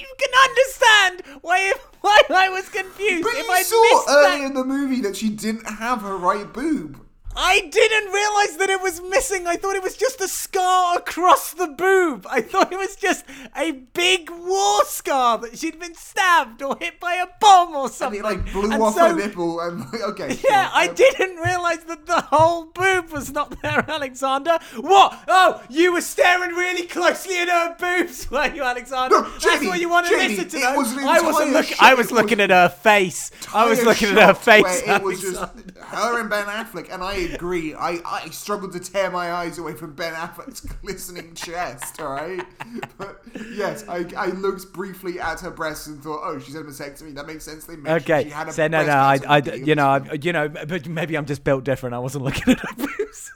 you can understand why why I was confused. But if you I saw early in the movie that she didn't have her right boob. I didn't realize that it was missing. I thought it was just a scar across the boob. I thought it was just a big war scar that she'd been stabbed or hit by a bomb or something. And it like blew And off so- her nipple. And okay, Yeah. I didn't realize that the whole boob was not there, Alexander. What? Oh, you were staring really closely at her boobs, were you, Alexander? No, That's what you wanted Jamie, to listen to. it was I wasn't looking. I was looking was at her face. I was looking at her face. It was just her and Ben Affleck, and I agree. I, I struggled to tear my eyes away from Ben Affleck's glistening chest. All right, but yes, I, I looked briefly at her breasts and thought, oh, she's had a mastectomy. That makes sense. They mentioned Okay, she had a so no, no, I, I, at the beginning you know, I, you know, but maybe I'm just built different. I wasn't looking at her boobs.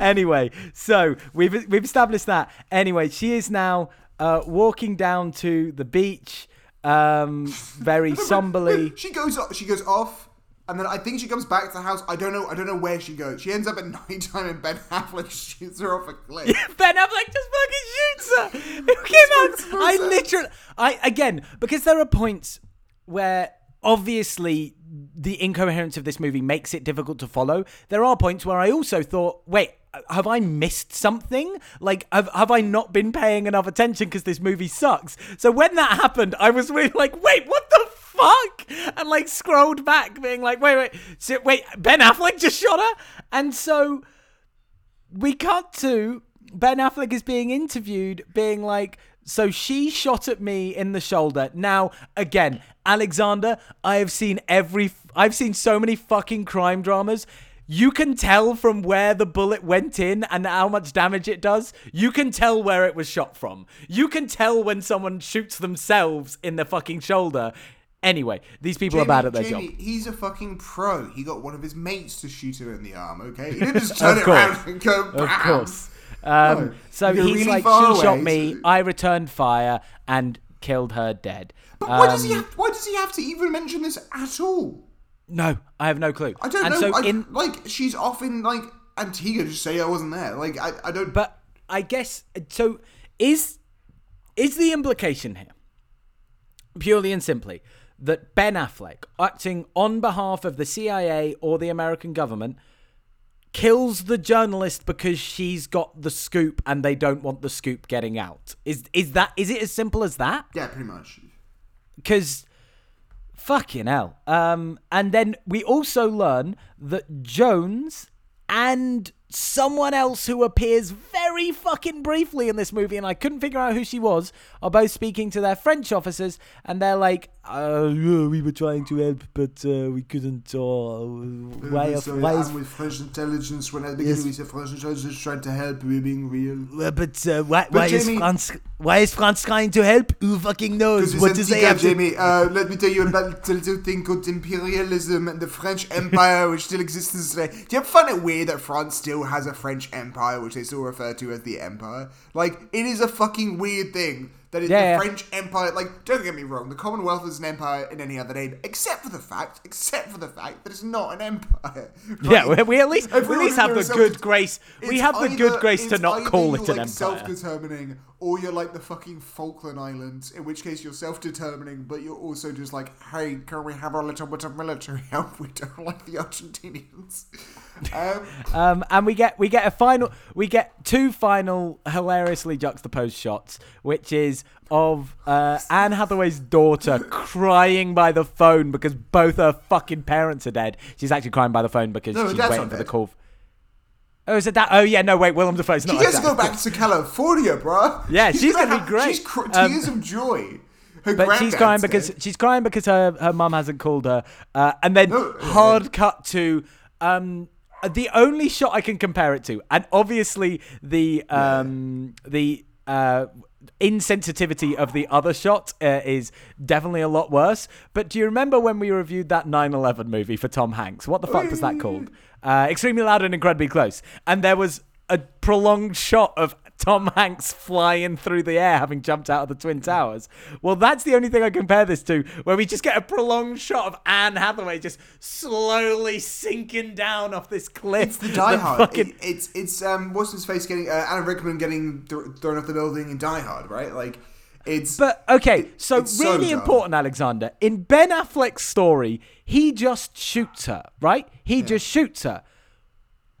anyway, so we've we've established that. Anyway, she is now uh, walking down to the beach, um, very somberly. She goes off. She goes off. And then I think she comes back to the house. I don't know. I don't know where she goes. She ends up at night time, and Ben Affleck shoots her off a cliff. Ben Affleck just fucking shoots her. Who came out? I literally, I again because there are points where obviously the incoherence of this movie makes it difficult to follow. There are points where I also thought, wait. Have I missed something? Like, have, have I not been paying enough attention because this movie sucks? So when that happened, I was really like, wait, what the fuck? And like scrolled back, being like, wait, wait, so, wait, Ben Affleck just shot her? And so we cut to Ben Affleck is being interviewed, being like, so she shot at me in the shoulder. Now, again, Alexander, I have seen every, I've seen so many fucking crime dramas. You can tell from where the bullet went in and how much damage it does. You can tell where it was shot from. You can tell when someone shoots themselves in the fucking shoulder. Anyway, these people are bad at their Jamie, job. He's a fucking pro. He got one of his mates to shoot her in the arm. Okay, he didn't just turn it around and go. Of course. Um, No. so he's really like, she shot me. so- I returned fire and killed her dead. But why does he Um, have? Why does he have to even mention this at all? No, I have no clue. I don't and know. So I, in, like she's off in like Antigua. Just say I wasn't there. Like I, I don't. but I guess so. Is is the implication here purely and simply that Ben Affleck, acting on behalf of the CIA or the American government, kills the journalist because she's got the scoop and they don't want the scoop getting out? Is is that is it as simple as that? yeah, pretty much. because fucking hell. Um, and then we also learn that Jones and someone else who appears very fucking briefly in this movie, and I couldn't figure out who she was, are both speaking to their French officers, and they're like, uh, yeah, we were trying to help, but uh, we couldn't. Uh, why, Uh, sorry, why is I'm with French intelligence. When at the beginning Yes. we said French intelligence trying to help, we're being real. Uh, but uh, why, But why is France? Why is France trying to help? Who fucking knows? What does they have gap, to? Jamie. Uh, let me tell you about the little thing called imperialism and the French Empire, which still exists today. Do you ever find it weird that France still has a French Empire, which they still refer to as the Empire? Like, it is a fucking weird thing that it's Yeah, the yeah. French Empire. Like, don't get me wrong, the Commonwealth is an empire in any other name, except for the fact, except for the fact that it's not an empire. Yeah, we, we at least we at least have the good grace. We have the good grace to not call it an like empire. self-determining, or you're like the fucking Falkland Islands, in which case you're self-determining, but you're also just like, hey, can we have a little bit of military help? We don't like the Argentinians. Um, Um, and we get we get a final we get two final hilariously juxtaposed shots, which is of uh, Anne Hathaway's daughter crying by the phone because both her fucking parents are dead. She's actually crying by the phone because No, she's waiting for the call. Oh, is it that? Oh, yeah, no, wait, Willem Dafoe's not. she gets to go back to California, bro. Yeah, she's gonna be great. She's cr- Um, tears of joy. Her But she's crying because she's crying because her her mum hasn't called her, uh, and then No, hard cut to um the only shot I can compare it to, and obviously the um the uh insensitivity of the other shot uh, is definitely a lot worse. But do you remember when we reviewed that 9/11 movie for Tom Hanks? What the fuck was that called? Uh, Extremely Loud and Incredibly Close, and there was a prolonged shot of Tom Hanks flying through the air, having jumped out of the Twin Towers. Well, that's the only thing I compare this to, where we just get a prolonged shot of Anne Hathaway just slowly sinking down off this cliff. It's the Die Hard. fucking- It- it's it's um what's his face getting uh, Alan Rickman getting th- thrown off the building in Die Hard, right? Like it's But okay, so so really dumb. important, Alexander. In Ben Affleck's story, he just shoots her, right? He just shoots her.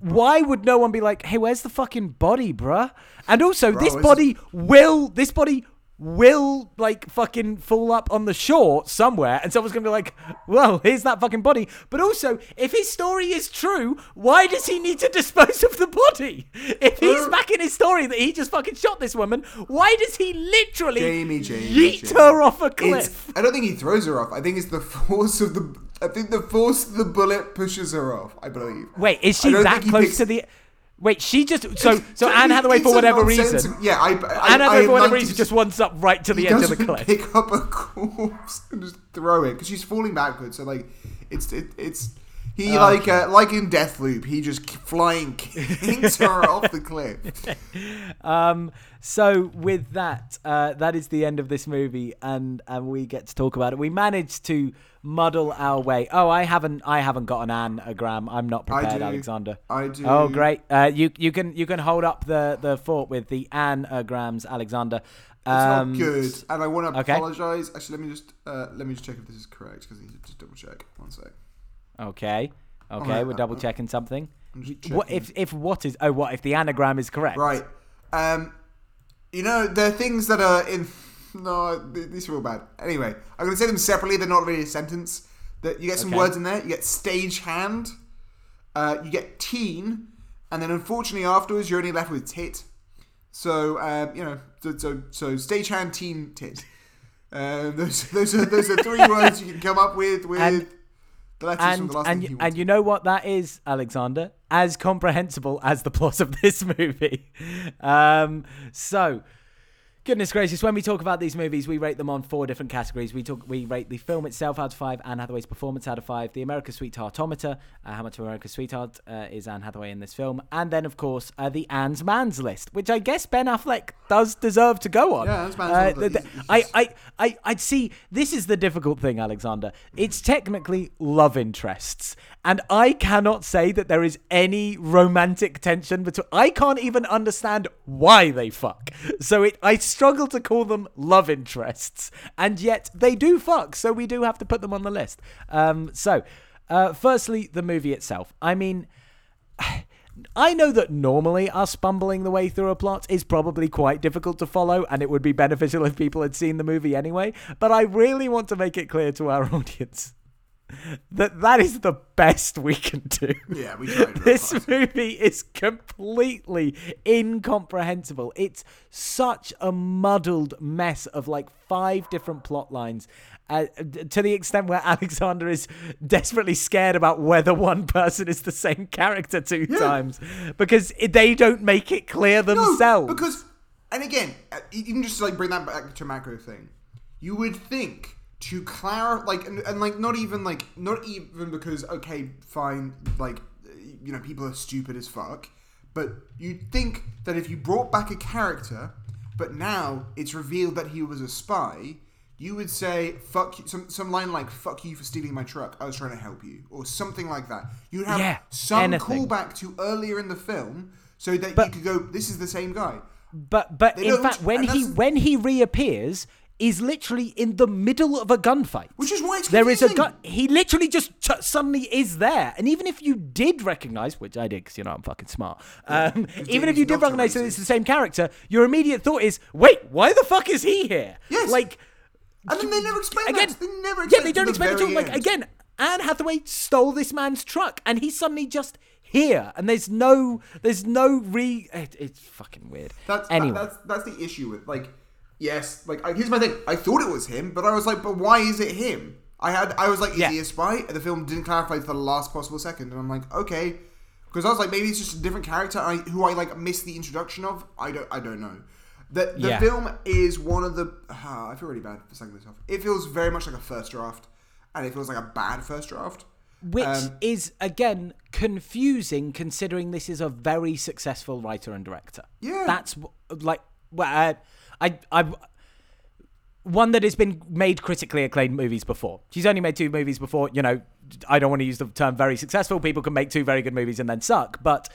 Why would no one be like, "Hey, where's the fucking body, bruh?" And also, this it's- body will, this body will like fucking fall up on the shore somewhere, and someone's gonna be like, "Well, here's that fucking body." But also, if his story is true, why does he need to dispose of the body? If he's back in his story that he just fucking shot this woman, why does he literally Jamie, Jamie, yeet Jamie. her off a It's, cliff? I don't think he throws her off. I think it's the force of the. I think the force of the bullet pushes her off. I believe. Wait, is she that close picks- to the? Wait, she just so so Anne Hathaway for whatever reason. Yeah, I. I Anne I Hathaway am for whatever reason just runs up right to the end of the cliff. pick up a corpse and just throw it because she's falling backwards. So like, it's it, it's he like uh, like in Deathloop. He just flying kicks her off the cliff. Um, so with that, uh, that is the end of this movie, and and we get to talk about it. We managed to muddle our way. Oh, I haven't, I haven't got an anagram. I'm not I prepared, do. Alexander. I do. Oh, great. Uh, you you can you can hold up the the fort with the anagrams, Alexander. It's Um, not good, and I want to okay. apologize. Actually, let me just uh, let me just check if this is correct because I need to just double check. One sec. Okay. Okay, right, we're uh, double checking something. I'm What if if what is oh what if the anagram is correct? Right. Um, you know, there are things that are in. No, these are all bad. Anyway, I'm going to say them separately. They're not really a sentence. That you get some Okay. words in there. You get stage hand. Uh, you get teen, and then unfortunately afterwards you're only left with tit. So um, you know, so so, so stage hand, teen, tit. Um, those those are those are three words you can come up with with And- the letters from And the last and thing you and you know what that is, Alexander? As comprehensible as the plot of this movie. Um, so. Goodness gracious! When we talk about these movies, we rate them on four different categories. We talk, we rate the film itself out of five, Anne Hathaway's performance out of five, the America Sweetheartometer, uh, how much of America Sweetheart uh, is Anne Hathaway in this film, and then of course uh, the Anne's Man's list, which I guess Ben Affleck does deserve to go on. Yeah, Anne's Man's Uh, list. th- I, I, I, I'd see. This is the difficult thing, Alexander. It's technically love interests, and I cannot say that there is any romantic tension between. I can't even understand why they fuck. So it, I struggle to call them love interests, and yet they do fuck. So we do have to put them on the list. Um, so, uh, firstly, the movie itself. I mean. I know that normally us bumbling the way through a plot is probably quite difficult to follow, and it would be beneficial if people had seen the movie anyway. But I really want to make it clear to our audience that that is the best we can do. Yeah, we tried. This movie is completely incomprehensible. It's such a muddled mess of like five different plot lines. Uh, to the extent where Alexander is desperately scared about whether one person is the same character two times because they don't make it clear No, themselves. because, and again, uh, even just like bring that back to macro thing, you would think to clarify, like, and, and like not even like not even because okay, fine, like, you know, people are stupid as fuck, but you'd think that if you brought back a character, but now it's revealed that he was a spy. You would say "fuck" you, some some line like "fuck you for stealing my truck." I was trying to help you, or something like that. You'd have Yeah, some anything. callback to earlier in the film, so that But- you could go, "This is the same guy." But but They in fact, when he when he reappears, is literally in the middle of a gunfight. Which is why it's there is a gun. He literally just ch- suddenly is there, and even if you did recognize, which I did, because you know I'm fucking smart. Um, even if you did recognize that it's the same character, your immediate thought is, wait, why the fuck is he here? Yes. like And then they never explain again. that. They never yeah, they don't explain it at all. Like again, Anne Hathaway stole this man's truck, and he's suddenly just here, and there's no, there's no re. It, it's fucking weird. That's anyway. that, that's that's the issue with like yes, like I, here's my thing. I thought it was him, but I was like, but why is it him? I had I was like, is Yeah. he a spy? And the film didn't clarify for the last possible second, and I'm like, okay, because I was like, maybe it's just a different character I, who I like missed the introduction of. I don't I don't know. The, the Yeah. film is one of the. ah, I feel really bad for saying this off. It feels very much like a first draft, and it feels like a bad first draft. Which Um, is again confusing considering this is a very successful writer and director. Yeah. That's like well, uh, I I one that has been made critically acclaimed movies before. She's only made two movies before, you know, I don't want to use the term very successful. People can make two very good movies and then suck, but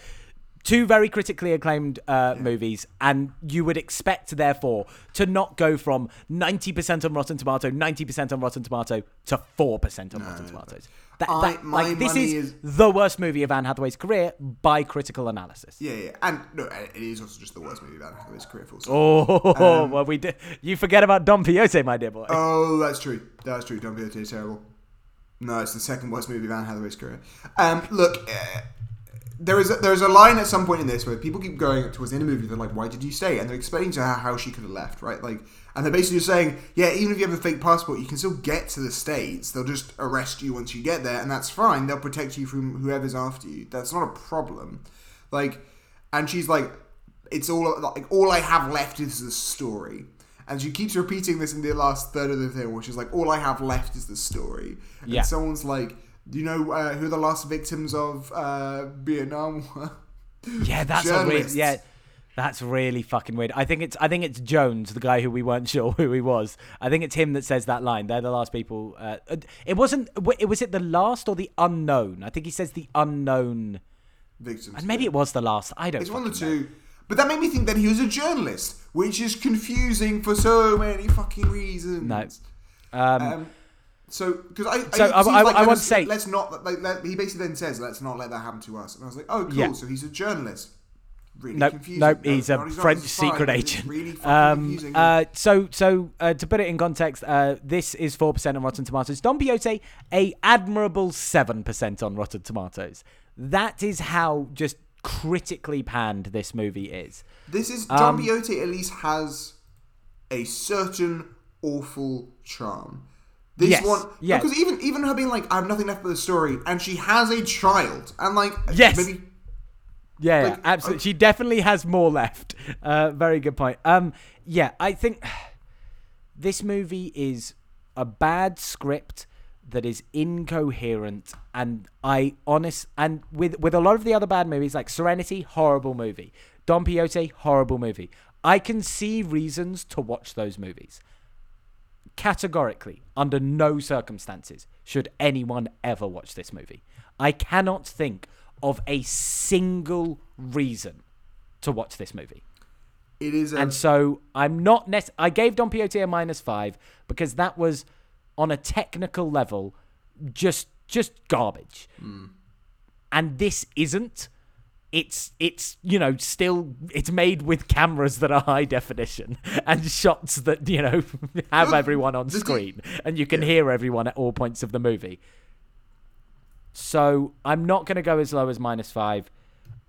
two very critically acclaimed uh, movies, and you would expect, therefore, to not go from 90% on Rotten Tomato, 90% on Rotten Tomato to 4% on Rotten Tomatoes. That, I- that- my like, this money is, is- the worst movie of Anne Hathaway's career by critical analysis. Yeah, yeah, and no, it is also just the worst movie about his career. Full stop. Oh, well, we did. You forget about Don Quixote, my dear boy. Oh, that's true. That's true. Don't be is terrible. No, it's the second worst movie of Anne Hathaway's career. Um, look, uh, there is a, there is a line at some point in this where people keep going towards the end of the movie. They're like, "Why did you stay?" And they're explaining to her how she could have left, right? Like, and they're basically just saying, "Yeah, even if you have a fake passport, you can still get to the states. They'll just arrest you once you get there, and that's fine. They'll protect you from whoever's after you. That's not a problem." Like, and she's like, "It's all like all I have left is the story." And she keeps repeating this in the last third of the thing, which is like, all I have left is the story. And Yeah. someone's like, do you know uh, who the last victims of uh, Vietnam were? Yeah, that's a weird. Yeah, that's really fucking weird. I think it's I think it's Jones, the guy who we weren't sure who he was. I think it's him that says that line. They're the last people. Uh, it wasn't. It was it the last or the unknown? I think he says the unknown, victims. and maybe it was the last. I don't. It's one of the know. two. But that made me think that he was a journalist, which is confusing for so many fucking reasons. No. Um, Um, so, because I, So, it I- I- like I want to say- let's not. Like, let, he basically then says, "Let's not let that happen to us." And I was like, "Oh, cool." Yeah. So he's a journalist. Really Nope, confusing. nope. No, He's a not French secret agent. Really Um, confusing. uh, so, so uh, to put it in context, uh, this is four percent on Rotten Tomatoes. Don Quixote, a admirable seven percent on Rotten Tomatoes. That is how just critically panned this movie is. This is Um, Don Quixote. At least has a certain awful charm. This Yes, one, yeah. because even even her being like, "I have nothing left but the story," and she has a child, and like, Yes. maybe Yeah, yeah, Like, absolutely. uh, she definitely has more left. Uh, very good point. Um, yeah, I think this movie is a bad script that is incoherent, and I honest and with with a lot of the other bad movies like Serenity, horrible movie. Don Quixote, horrible movie. I can see reasons to watch those movies. Categorically, under no circumstances should anyone ever watch this movie. I cannot think of a single reason to watch this movie. it is. A, And so I'm not nec- I gave Don Quixote a minus five because that was on a technical level just just garbage. Hmm. And this isn't. It's it's you know still it's made with cameras that are high definition and shots that you know have everyone on screen and you can hear everyone at all points of the movie. So I'm not going to go as low as minus five,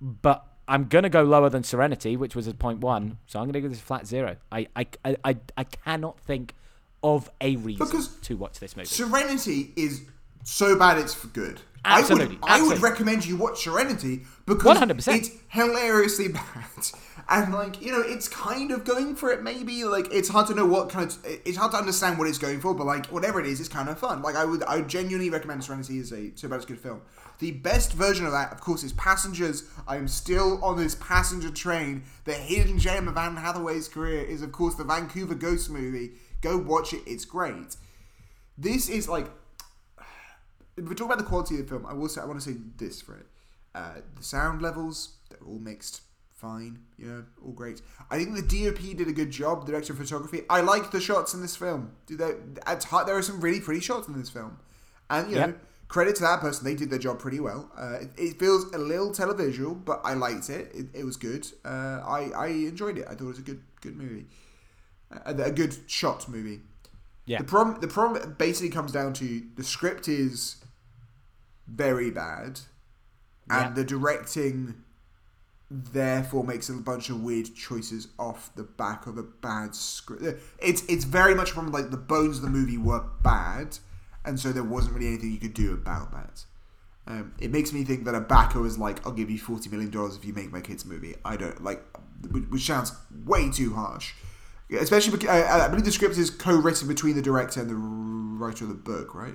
but I'm going to go lower than Serenity, which was at point one. So I'm going to give this a flat zero. I, I, I, I, cannot think of a reason Because to watch this movie. Serenity is so bad it's for good. Absolutely, I would, I would recommend you watch Serenity because 100%. it's hilariously bad. And like you know, it's kind of going for it. Maybe like it's hard to know what kind of it's hard to understand what it's going for. But like whatever it is, it's kind of fun. Like I would, I would genuinely recommend Serenity as a so bad it's good film. The best version of that, of course, is Passengers. I am still on this passenger train. The hidden gem of Anne Hathaway's career is, of course, the Vancouver Ghost movie. Go watch it; it's great. This is like if we talk about the quality of the film, I will say I want to say this for it. Uh, the sound levels, they're all mixed fine, you know, all great. I think the DOP did a good job, the director of photography. I like the shots in this film. Do they, at heart, there are some really pretty shots in this film. And, you know, credit to that person, they did their job pretty well. Uh, it, it feels a little televisual, but I liked it. It, it was good. Uh, I, I enjoyed it. I thought it was a good good movie. Uh, a good shot movie. Yeah. The problem the problem basically comes down to the script is very bad, and Yeah. the directing therefore makes a bunch of weird choices off the back of a bad script. It's it's very much from like the bones of the movie were bad, and so there wasn't really anything you could do about that. Um, it makes me think that a backer is like, "I'll give you forty million dollars if you make my kids movie." I don't like, which sounds way too harsh. Especially, because, uh, I believe the script is co-written between the director and the writer of the book, right?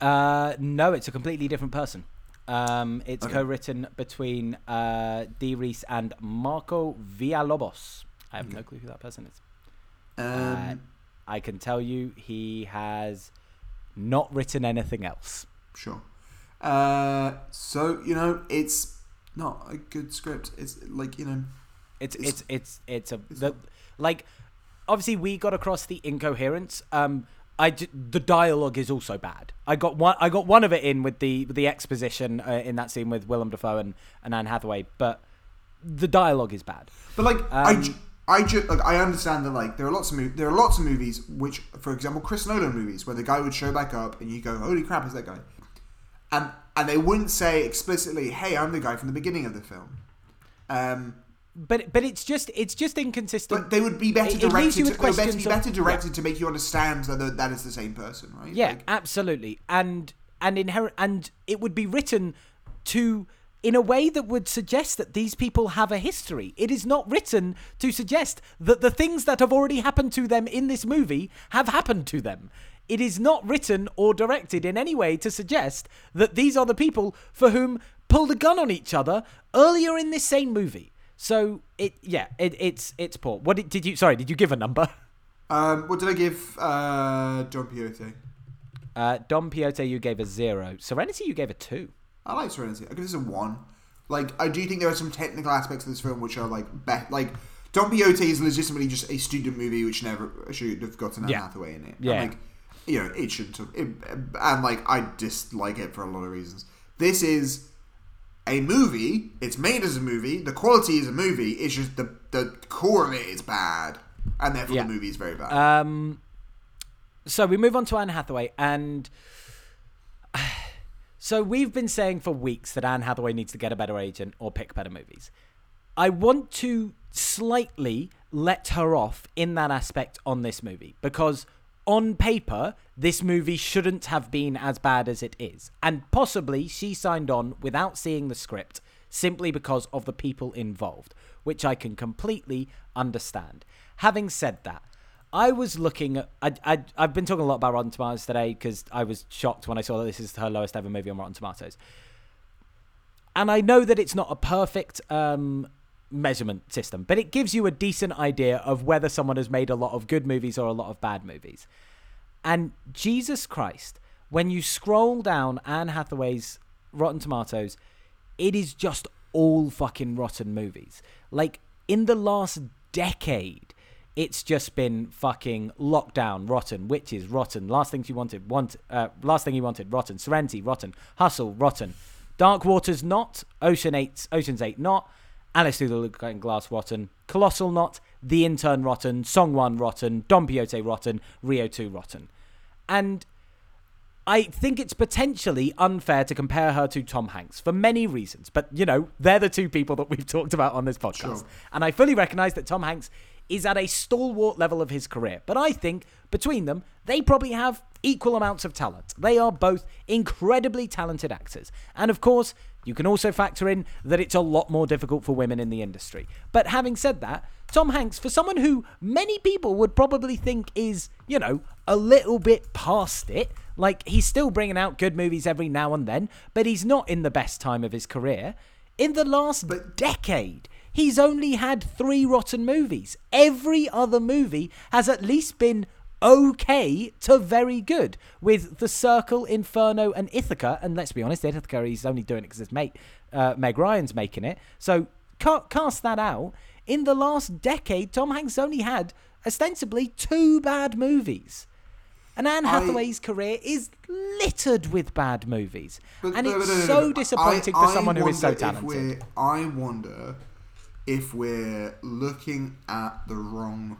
Uh, no, it's a completely different person. Um, it's Okay. co-written between uh, Dee Rees and Marco Villalobos. I have no clue who that person is. Um, Uh, I can tell you he has not written anything else. Sure. Uh, so you know, it's not a good script. It's like you know, It's It's- it's it's it's a it's the, like obviously we got across the incoherence. Um, I the dialogue is also bad. I got one I got one of it in with the with the exposition uh, in that scene with Willem Dafoe and, and Anne Hathaway, but the dialogue is bad. but like I, Um, ju- I just like I understand that like there are lots of mov- there are lots of movies which, for example, Chris Nolan movies where the guy would show back up and you go, "Holy crap, is that guy?" And and they wouldn't say explicitly, "Hey, I'm the guy from the beginning of the film." Um, But but it's just it's just inconsistent. but they would be better It- directed. you To, with they would better, questions be of- better directed to make you understand that that is the same person, right? Yeah, Like, absolutely. And and inherent and it would be written to in a way that would suggest that these people have a history. It is not written to suggest that the things that have already happened to them in this movie have happened to them. It is not written or directed in any way to suggest that these are the people for whom pulled a gun on each other earlier in this same movie. So it yeah, it, it's it's poor. What did, did you sorry, did you give a number? Um, what did I give uh, John Quixote? Uh, Don Piote, you gave a zero. Serenity, you gave a two. I like Serenity. I give this a one. Like, I do think there are some technical aspects of this film which are like, be- like Don Piote is legitimately just a student movie which never should have gotten Anne Yeah. Hathaway in it. And, Yeah. like, you know, it shouldn't have. It, and like, I dislike it for a lot of reasons. This is a movie. It's made as a movie. The quality is a movie. It's just the the core of it is bad, and therefore Yeah. the movie is very bad. Um, so we move on to Anne Hathaway, and so we've been saying for weeks that Anne Hathaway needs to get a better agent or pick better movies. I want to slightly let her off in that aspect on this movie because on paper this movie shouldn't have been as bad as it is and possibly she signed on without seeing the script simply because of the people involved which I can completely understand having said that I was looking at. I, I, I've been talking a lot about Rotten Tomatoes today because I was shocked when I saw that this is her lowest ever movie on Rotten Tomatoes. And I know that it's not a perfect um, measurement system, but it gives you a decent idea of whether someone has made a lot of good movies or a lot of bad movies. And Jesus Christ, when you scroll down Anne Hathaway's Rotten Tomatoes, it is just all fucking rotten movies. Like in the last decade, it's just been fucking lockdown, rotten, witches, rotten, last things you wanted, want, uh, last thing you wanted, rotten, Serenity, rotten, Hustle, rotten, Dark Waters, not, Ocean Eight, Ocean's Eight, not, Alice Through the Looking Glass, rotten, Colossal, not, The Intern, rotten, Song One, rotten, Don Quixote, rotten, Rio Two, rotten, and I think it's potentially unfair to compare her to Tom Hanks for many reasons. But, you know, they're the two people that we've talked about on this podcast. Sure. And I fully recognize that Tom Hanks is at a stalwart level of his career. But I think between them, they probably have equal amounts of talent. They are both incredibly talented actors. And of course, you can also factor in that it's a lot more difficult for women in the industry. But having said that, Tom Hanks, for someone who many people would probably think is, you know, a little bit past it, like he's still bringing out good movies every now and then, but he's not in the best time of his career. In the last decade, he's only had three rotten movies. Every other movie has at least been okay to very good with The Circle, Inferno, and Ithaca. And let's be honest, Ithaca, he's only doing it because his mate, uh, Meg Ryan's making it. So ca- cast that out. In the last decade, Tom Hanks only had ostensibly two bad movies. And Anne I- Hathaway's career is littered with bad movies. But- and no, it's no, so disappointing I- for someone who is so talented. I wonder if we're looking at the wrong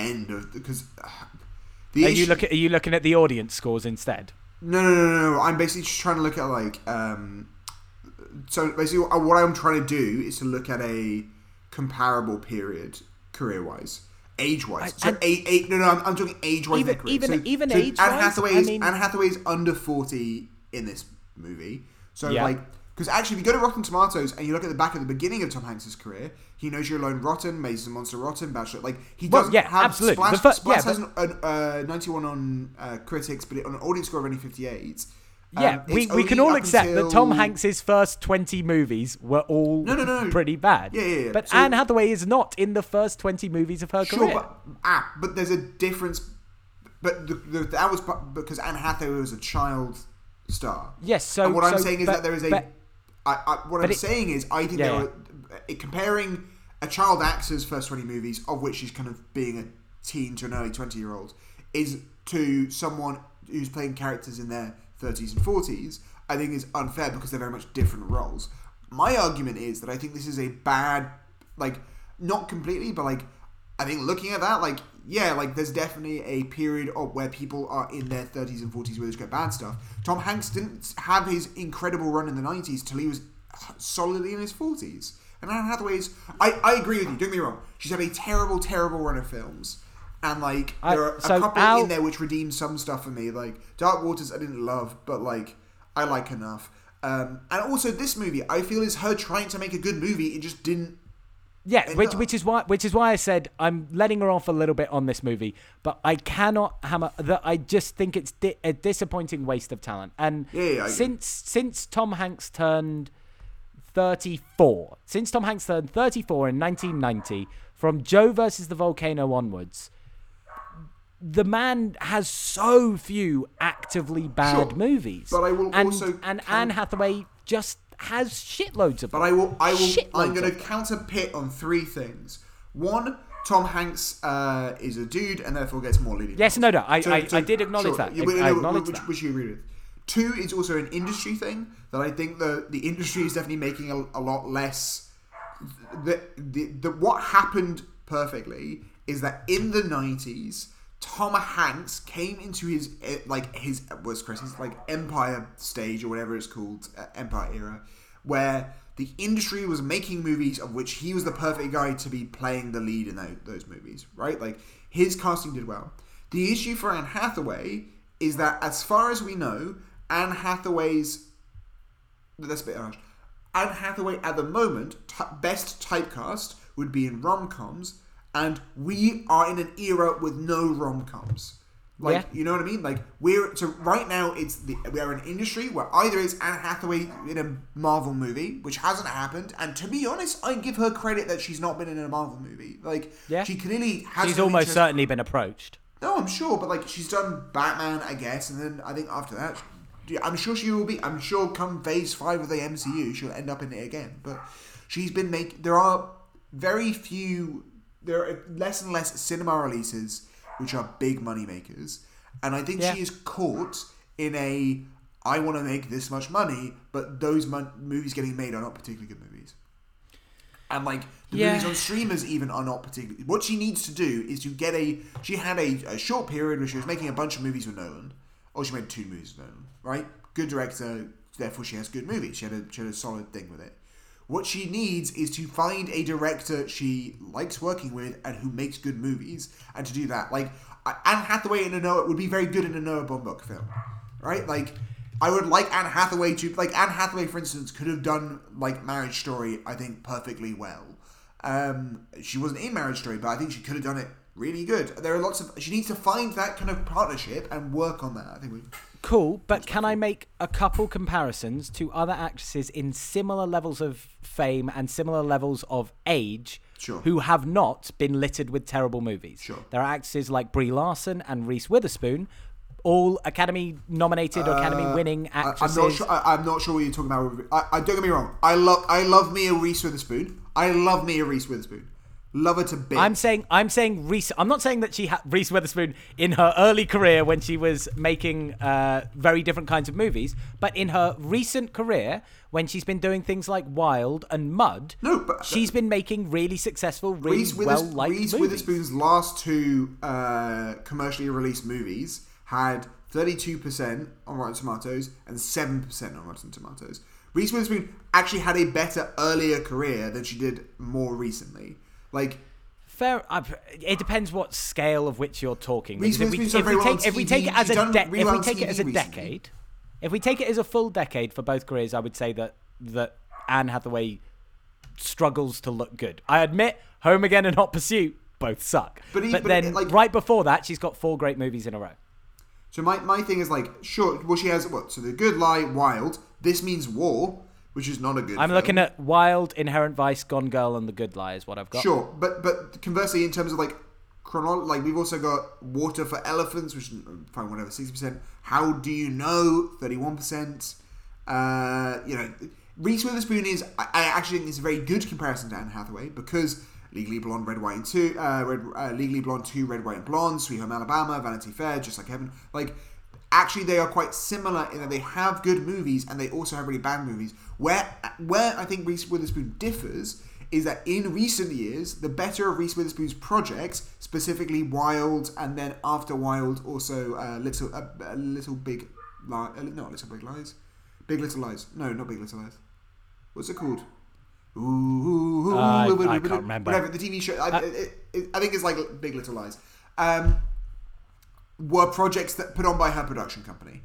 end of because uh, the Are you, issue- look are you looking at the audience scores instead? No, no, no, no, no. I'm basically just trying to look at like um. So basically, what what I'm trying to do is to look at a comparable period, career-wise, age-wise. So eight, eight. No, no, I'm, I'm talking age-wise. Even- in even- so, even so age-wise, Anne Hathaway I is mean- Anne Hathaway's under forty in this movie. So Yeah. like, because actually, if you go to Rotten Tomatoes and you look at the back of the beginning of Tom Hanks's career, he knows you're alone, rotten, the Monster, rotten, Bachelor. Like he Well, doesn't yeah, have absolutely. Splash, The Splash yeah, has an, an, uh, 91 on uh, critics, but on an audience score of only 58. Yeah, Um, we, we can all accept that Tom Hanks's first 20 movies were all No, no, no. pretty bad. Yeah, yeah, yeah. But So- Anne Hathaway is not in the first 20 movies of her Sure, career. but ah, but there's a difference. But the, the, that was because Anne Hathaway was a child star. Yes, so- and what I'm saying is but- that there is a. but- I, I, what I'm it- saying is, I think Yeah, there comparing a child actor's first 20 movies, of which she's kind of being a teen to an early 20 year old, is to someone who's playing characters in their 30s and 40s. I think is unfair because they're very much different roles. My argument is that I think this is a bad, like, not completely, but like, I think looking at that, like, yeah, like there's definitely a period of where people are in their 30s and 40s where there's got bad stuff. Tom Hanks didn't have his incredible run in the 90s till he was solidly in his 40s. And Anne Hathaway's, I, I agree with you, don't get me wrong. She's had a terrible, terrible run of films. And like, I- there are a so couple Al- in there which redeem some stuff for me. Like, Dark Waters I didn't love, but like, I like enough. Um, and also this movie, I feel is her trying to make a good movie. It just didn't yeah, which which is why which is why I said I'm letting her off a little bit on this movie, but I cannot hammer that I just think it's di- a disappointing waste of talent. And Yeah, yeah, since since Tom Hanks turned 34, since Tom Hanks turned 34 in 1990, from Joe versus the Volcano onwards, the man has so few actively bad Sure, movies. but I will and, also and count- Anne Hathaway just has shitloads of But. I will. I will. I'm going to counter pit on three things. One, Tom Hanks uh, is a dude and therefore gets more leading. Yes, no, no, I- I- I did acknowledge that. Yeah, I- but, I no, acknowledge which, that. which you agree with. Two, it's also an industry thing that I think the the industry is definitely making a, a lot less. The, the the what happened perfectly is that in the nineties. Tom Hanks came into his eh, like his was Chris his like Empire stage or whatever it's called uh, Empire era, where the industry was making movies of which he was the perfect guy to be playing the lead in those, those movies, right? Like his casting did well. The issue for Anne Hathaway is that, as far as we know, Anne Hathaway's that's a bit harsh. Anne Hathaway at the moment, t- best typecast would be in rom coms, and we are in an era with no rom coms. Like, Yeah. you know what I mean? Like, we're so right now. It's the we are an industry where either it's Anne Hathaway in a Marvel movie, which hasn't happened, and to be honest, I give her credit that she's not been in a Marvel movie. Like, Yeah. she clearly has. She's almost interest- certainly been approached. no, I'm sure, but like she's done Batman, I guess, and then I think after that, I'm sure she will be. I'm sure come Phase Five of the MCU, she'll end up in it again. But she's been make. There are very few. There are less and less cinema releases which are big money makers, and I think Yeah. she is caught in a. I want to make this much money, but those mon- movies getting made are not particularly good movies. And like the Yeah. movies on streamers even are not particularly. What she needs to do is to get a. She had a, a short period where she was making a bunch of movies with Nolan, or she made two movies alone, right? Good director, therefore she has good movies. She had a she had a solid thing with it. What she needs is to find a director she likes working with and who makes good movies, and to do that, like Anne Hathaway in a Noah would be very good in a Noah Baumbach film, right? Like I would like Anne Hathaway to like Anne Hathaway, for instance, could have done like Marriage Story, I think, perfectly well. Um, she wasn't in Marriage Story, but I think she could have done it really good. There are lots of she needs to find that kind of partnership and work on that. I think we. Cool, but can I make a couple comparisons to other actresses in similar levels of fame and similar levels of age Sure. who have not been littered with terrible movies? Sure. There are actresses like Brie Larson and Reese Witherspoon, all Academy nominated or Academy winning Uh, I, I'm actresses. not sure. I, I'm not sure what you're talking about. I, I don't get me wrong. I love. I love Mia Reese Witherspoon. I love Mia Reese Witherspoon. Love her to bits. I'm saying I'm saying Reese. I'm not saying that she had Reese Witherspoon in her early career when she was making uh, very different kinds of movies, but in her recent career when she's been doing things like Wild and Mud, No, but- she's been making really successful, really Reese, Withers- well liked Reese movies. Witherspoon's last two uh, commercially released movies had 32% on Rotten Tomatoes and 7% on Rotten Tomatoes. Reese Witherspoon actually had a better earlier career than she did more recently. Like, Fair. Uh, it depends what scale of which you're talking. Reese if we, if we take if we take it as a de- if we take it as a recently. decade, if we take it as a full decade for both careers, I would say that that Anne Hathaway struggles to look good. I admit, Home Again and Hot Pursuit both suck. But But, but then it, like- right before that, she's got four great movies in a row. so my, my thing is like, sure, well, she has what? So The Good Lie, Wild. This means War, which is not a good I'm film. looking at Wild, Inherent Vice, Gone Girl, and The Good Lie is what I've got. Sure, but but conversely, in terms of like chronolo- like we've also got water for elephants, which is fine, whatever, sixty percent. How do you know? Thirty-one percent. Uh, you know, Reese Witherspoon is. I, I actually think it's a very good comparison to Anne Hathaway because Legally Blonde, Red, White, and Two, uh, Red, uh, Legally Blonde Two, Red, White, and Blonde, Sweet Home Alabama, Vanity Fair, Just Like Heaven, like. Actually, they are quite similar in that they have good movies and they also have really bad movies. Where where I think Reese Witherspoon differs is that in recent years, the better of Reese Witherspoon's projects, specifically Wild, and then after Wild, also uh, Little uh, uh, Little Big Lies, uh, not Little Big Lies, Big Little Lies. No, not Big Little Lies. What's it called? Ooh, I- I can't remember. Whatever the TV show, I, it, it, I think it's like Big Little Lies. Um, were projects that put on by her production company,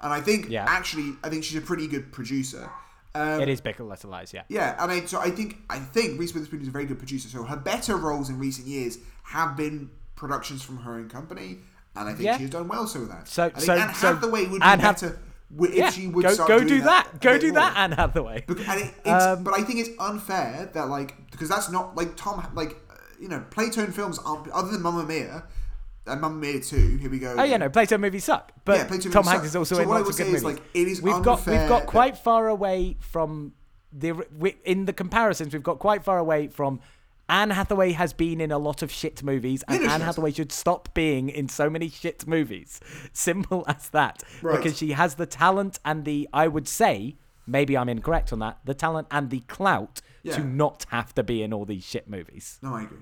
and I think Yeah. actually, I think she's a pretty good producer. Um, It is Big Little Lies, yeah. yeah, and I, so I think I think Reese Witherspoon is a very good producer. So her better roles in recent years have been productions from her own company, and I think Yeah. she's done well so with that. So- I think so- Anne so Hathaway would Anne be Hath- better wi- if yeah, she would go, start go do that. a Go do more. that, Anne Hathaway. And it, it's, Um, but I think it's unfair that like because that's not like Tom like uh, you know Playtone films aren't other than Mamma Mia and Mamma Mia Two. Here we go. Oh yeah, no, Plato movies suck, but Yeah, Plato Tom Hanks suck. is also So in lots of good movies. like, it is we've got we've got quite far away from the we, in the comparisons. We've got quite far away from. Anne Hathaway has been in a lot of shit movies, and Yeah, no, she Anne. Hathaway should stop being in so many shit movies. Simple as that. Right. Because she has the talent and the, I would say, maybe I'm incorrect on that, the talent and the clout Yeah. to not have to be in all these shit movies. No, I agree.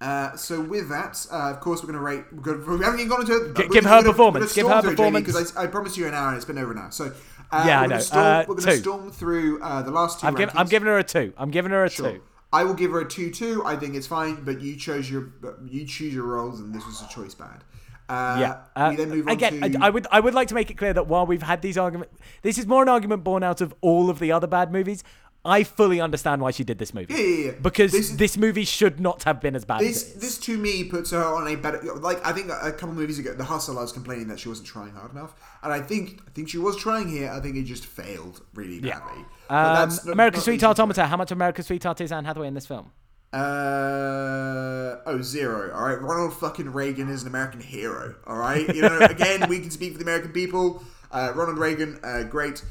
Uh, so with that, uh, of course, we're going to rate. We're gonna, we haven't even gone into it. G- give her gonna- performance, give her storm through it, Jamie, performance. Because I, I promised you an hour and it's been over now. So uh, Yeah, I we're know. Storm, Uh, we're going to storm through uh, the last 2 I'm, giv- I'm giving her a two. I'm giving her a Sure. two. I will give her a two-two. I think it's fine, but you chose your you choose your roles, and this was a choice bad. Uh, Yeah. We then move on again, to. I, I would I would like to make it clear that while we've had these arguments, this is more an argument born out of all of the other bad movies. I fully understand why she did this movie. Yeah, yeah, yeah. Because This this, movie should not have been as bad this as it is. this to me puts her on a better like I think a couple movies ago the hustle I was complaining that she wasn't trying hard enough and I think I think she was trying here I think it just failed really badly But Um, that's not- American not Sweetheart. How much American Sweetheart is Anne Hathaway in this film? Uh oh zero. All right, Ronald fucking Reagan is an American hero. All right, you know again we can speak for the American people. Uh, Ronald Reagan, uh, great.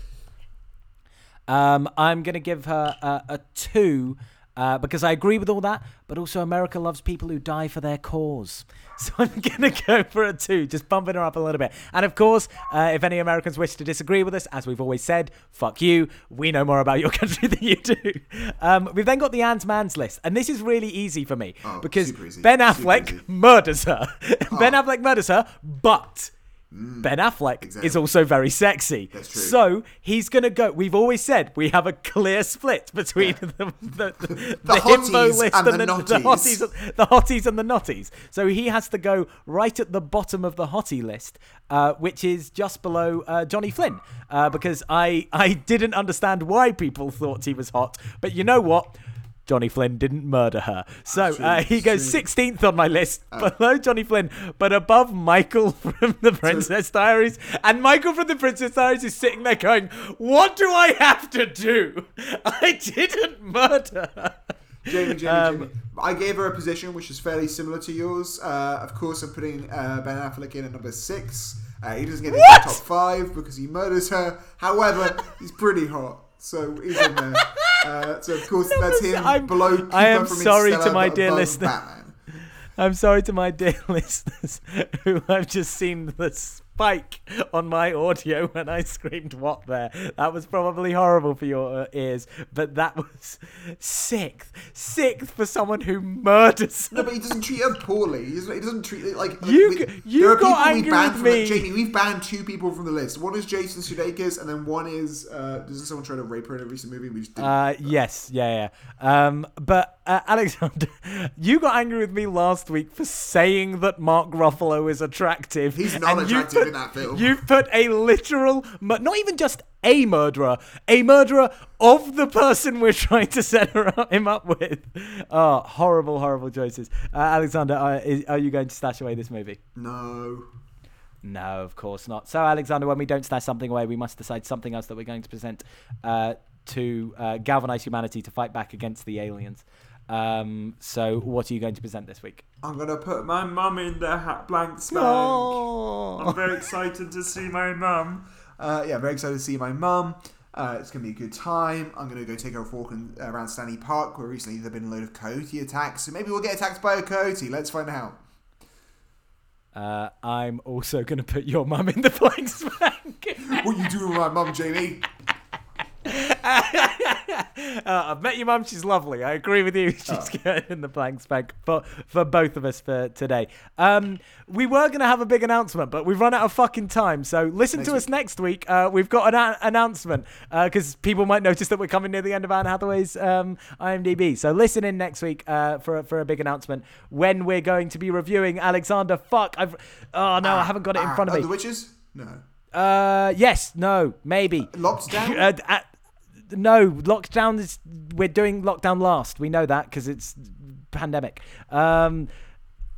Um, I'm going to give her a, a two uh, because I agree with all that, but also America loves people who die for their cause. So I'm going to go for a two, just bumping her up a little bit. And of course, uh, if any Americans wish to disagree with us, as we've always said, fuck you. We know more about your country than you do. Um, we've then got the Ant Man's list. And this is really easy for me Oh, because. Ben Affleck murders her. ben Oh. Affleck murders her, but Ben Affleck Mm. Exactly. is also very sexy. That's true. So he's gonna go. We've always said we have a clear split between the the, the, The himbo hotties list and and, the the, the hotties, the hotties and the notties. So he has to go right at the bottom of the hottie list, uh, which is just below uh, Johnny Flynn, uh, because I I didn't understand why people thought he was hot, but you know what? Johnny Flynn didn't murder her. So uh, he goes 16th on my list, below Johnny Flynn, but above Michael from The Princess Diaries. And Michael from The Princess Diaries is sitting there going, What do I have to do? I didn't murder her. Jamie, Jamie, Um, Jamie. I gave her a position which is fairly similar to yours. Uh, of course, I'm putting uh, Ben Affleck in at number six. Uh, he doesn't get into What? the top five because he murders her. However, he's pretty hot, so he's in there. Uh, so of course, that's him I'm- below. Cooper I am from sorry to my dear listener. Batman. I'm sorry to my dear listeners who have just seen the spike on my audio when I screamed "What?" there. That was probably horrible for your uh, ears, but that was sixth, sixth for someone who murders. No, but he doesn't treat her poorly. He doesn't, he doesn't treat it like You we- you there are got people we angry banned with from me. The, Jamie, we've banned two people from the list. One is Jason Sudeikis, and then one is uh, doesn't someone try to rape her in a recent movie? We just didn't. Uh, yes, yeah, yeah. Um, but uh, Alexander, you got angry with me last week for saying that Mark Ruffalo is attractive. He's not attractive in that film. You put a literal, mur- not even just a murderer, a murderer of the person we're trying to set her him up with. Oh, horrible, horrible choices. Uh, Alexander, uh, is, are you going to stash away this movie? no. No, of course not. So, Alexander, when we don't stash something away, we must decide something else that we're going to present uh, to uh, galvanize humanity to fight back against the aliens. Um, so, what are you going to present this week? I'm gonna put my mum in the ha- blank spank. Oh. I'm very excited to see my mum. Uh, yeah, very excited to see my mum. Uh, it's gonna be a good time. I'm gonna go take her a walk in, around Stanley Park, where recently there've been a load of coyote attacks. So maybe we'll get attacked by a coyote. Let's find out. Uh, I'm also going to put your mum in the blank spank. What you doing with my mum, Jamie? uh, I've met your mum. She's lovely. I agree with you. She's good in the blank spank for, for both of us for today. Um, we were going to have a big announcement, but we've run out of fucking time. So listen to us next week. Uh, we've got an a- announcement because people might notice that we're coming near the end of Anne Hathaway's um, IMDb. So listen in next week uh, for, a- for a big announcement when we're going to be reviewing Alexander. Fuck. I've. Oh, no, I haven't got it in Ah, front of uh, me. The witches? No. Uh, yes, no, maybe. Locked down? Uh, uh, no, lockdown is. We're doing lockdown last. We know that because it's pandemic. Um,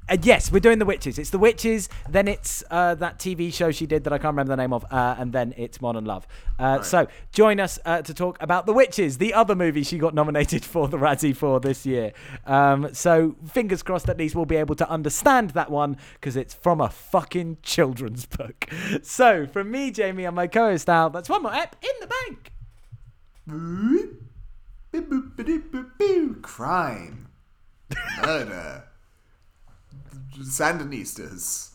and yes, we're doing the witches. It's the witches. Then it's uh, that TV show she did that I can't remember the name of. Uh, and then it's Modern Love. Uh, So join us uh, to talk about the witches, the other movie she got nominated for the Razzie for this year. Um, so fingers crossed, at least we'll be able to understand that one because it's from a fucking children's book. So from me, Jamie, and my co-host Al, that's one more app in the bank. Crime. Murder. Sandinistas.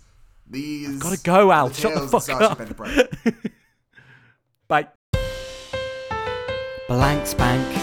These. Gotta go, Al. are Shut the tales of fuck Sergeant up. Penderbrand. Bye. Blank spank.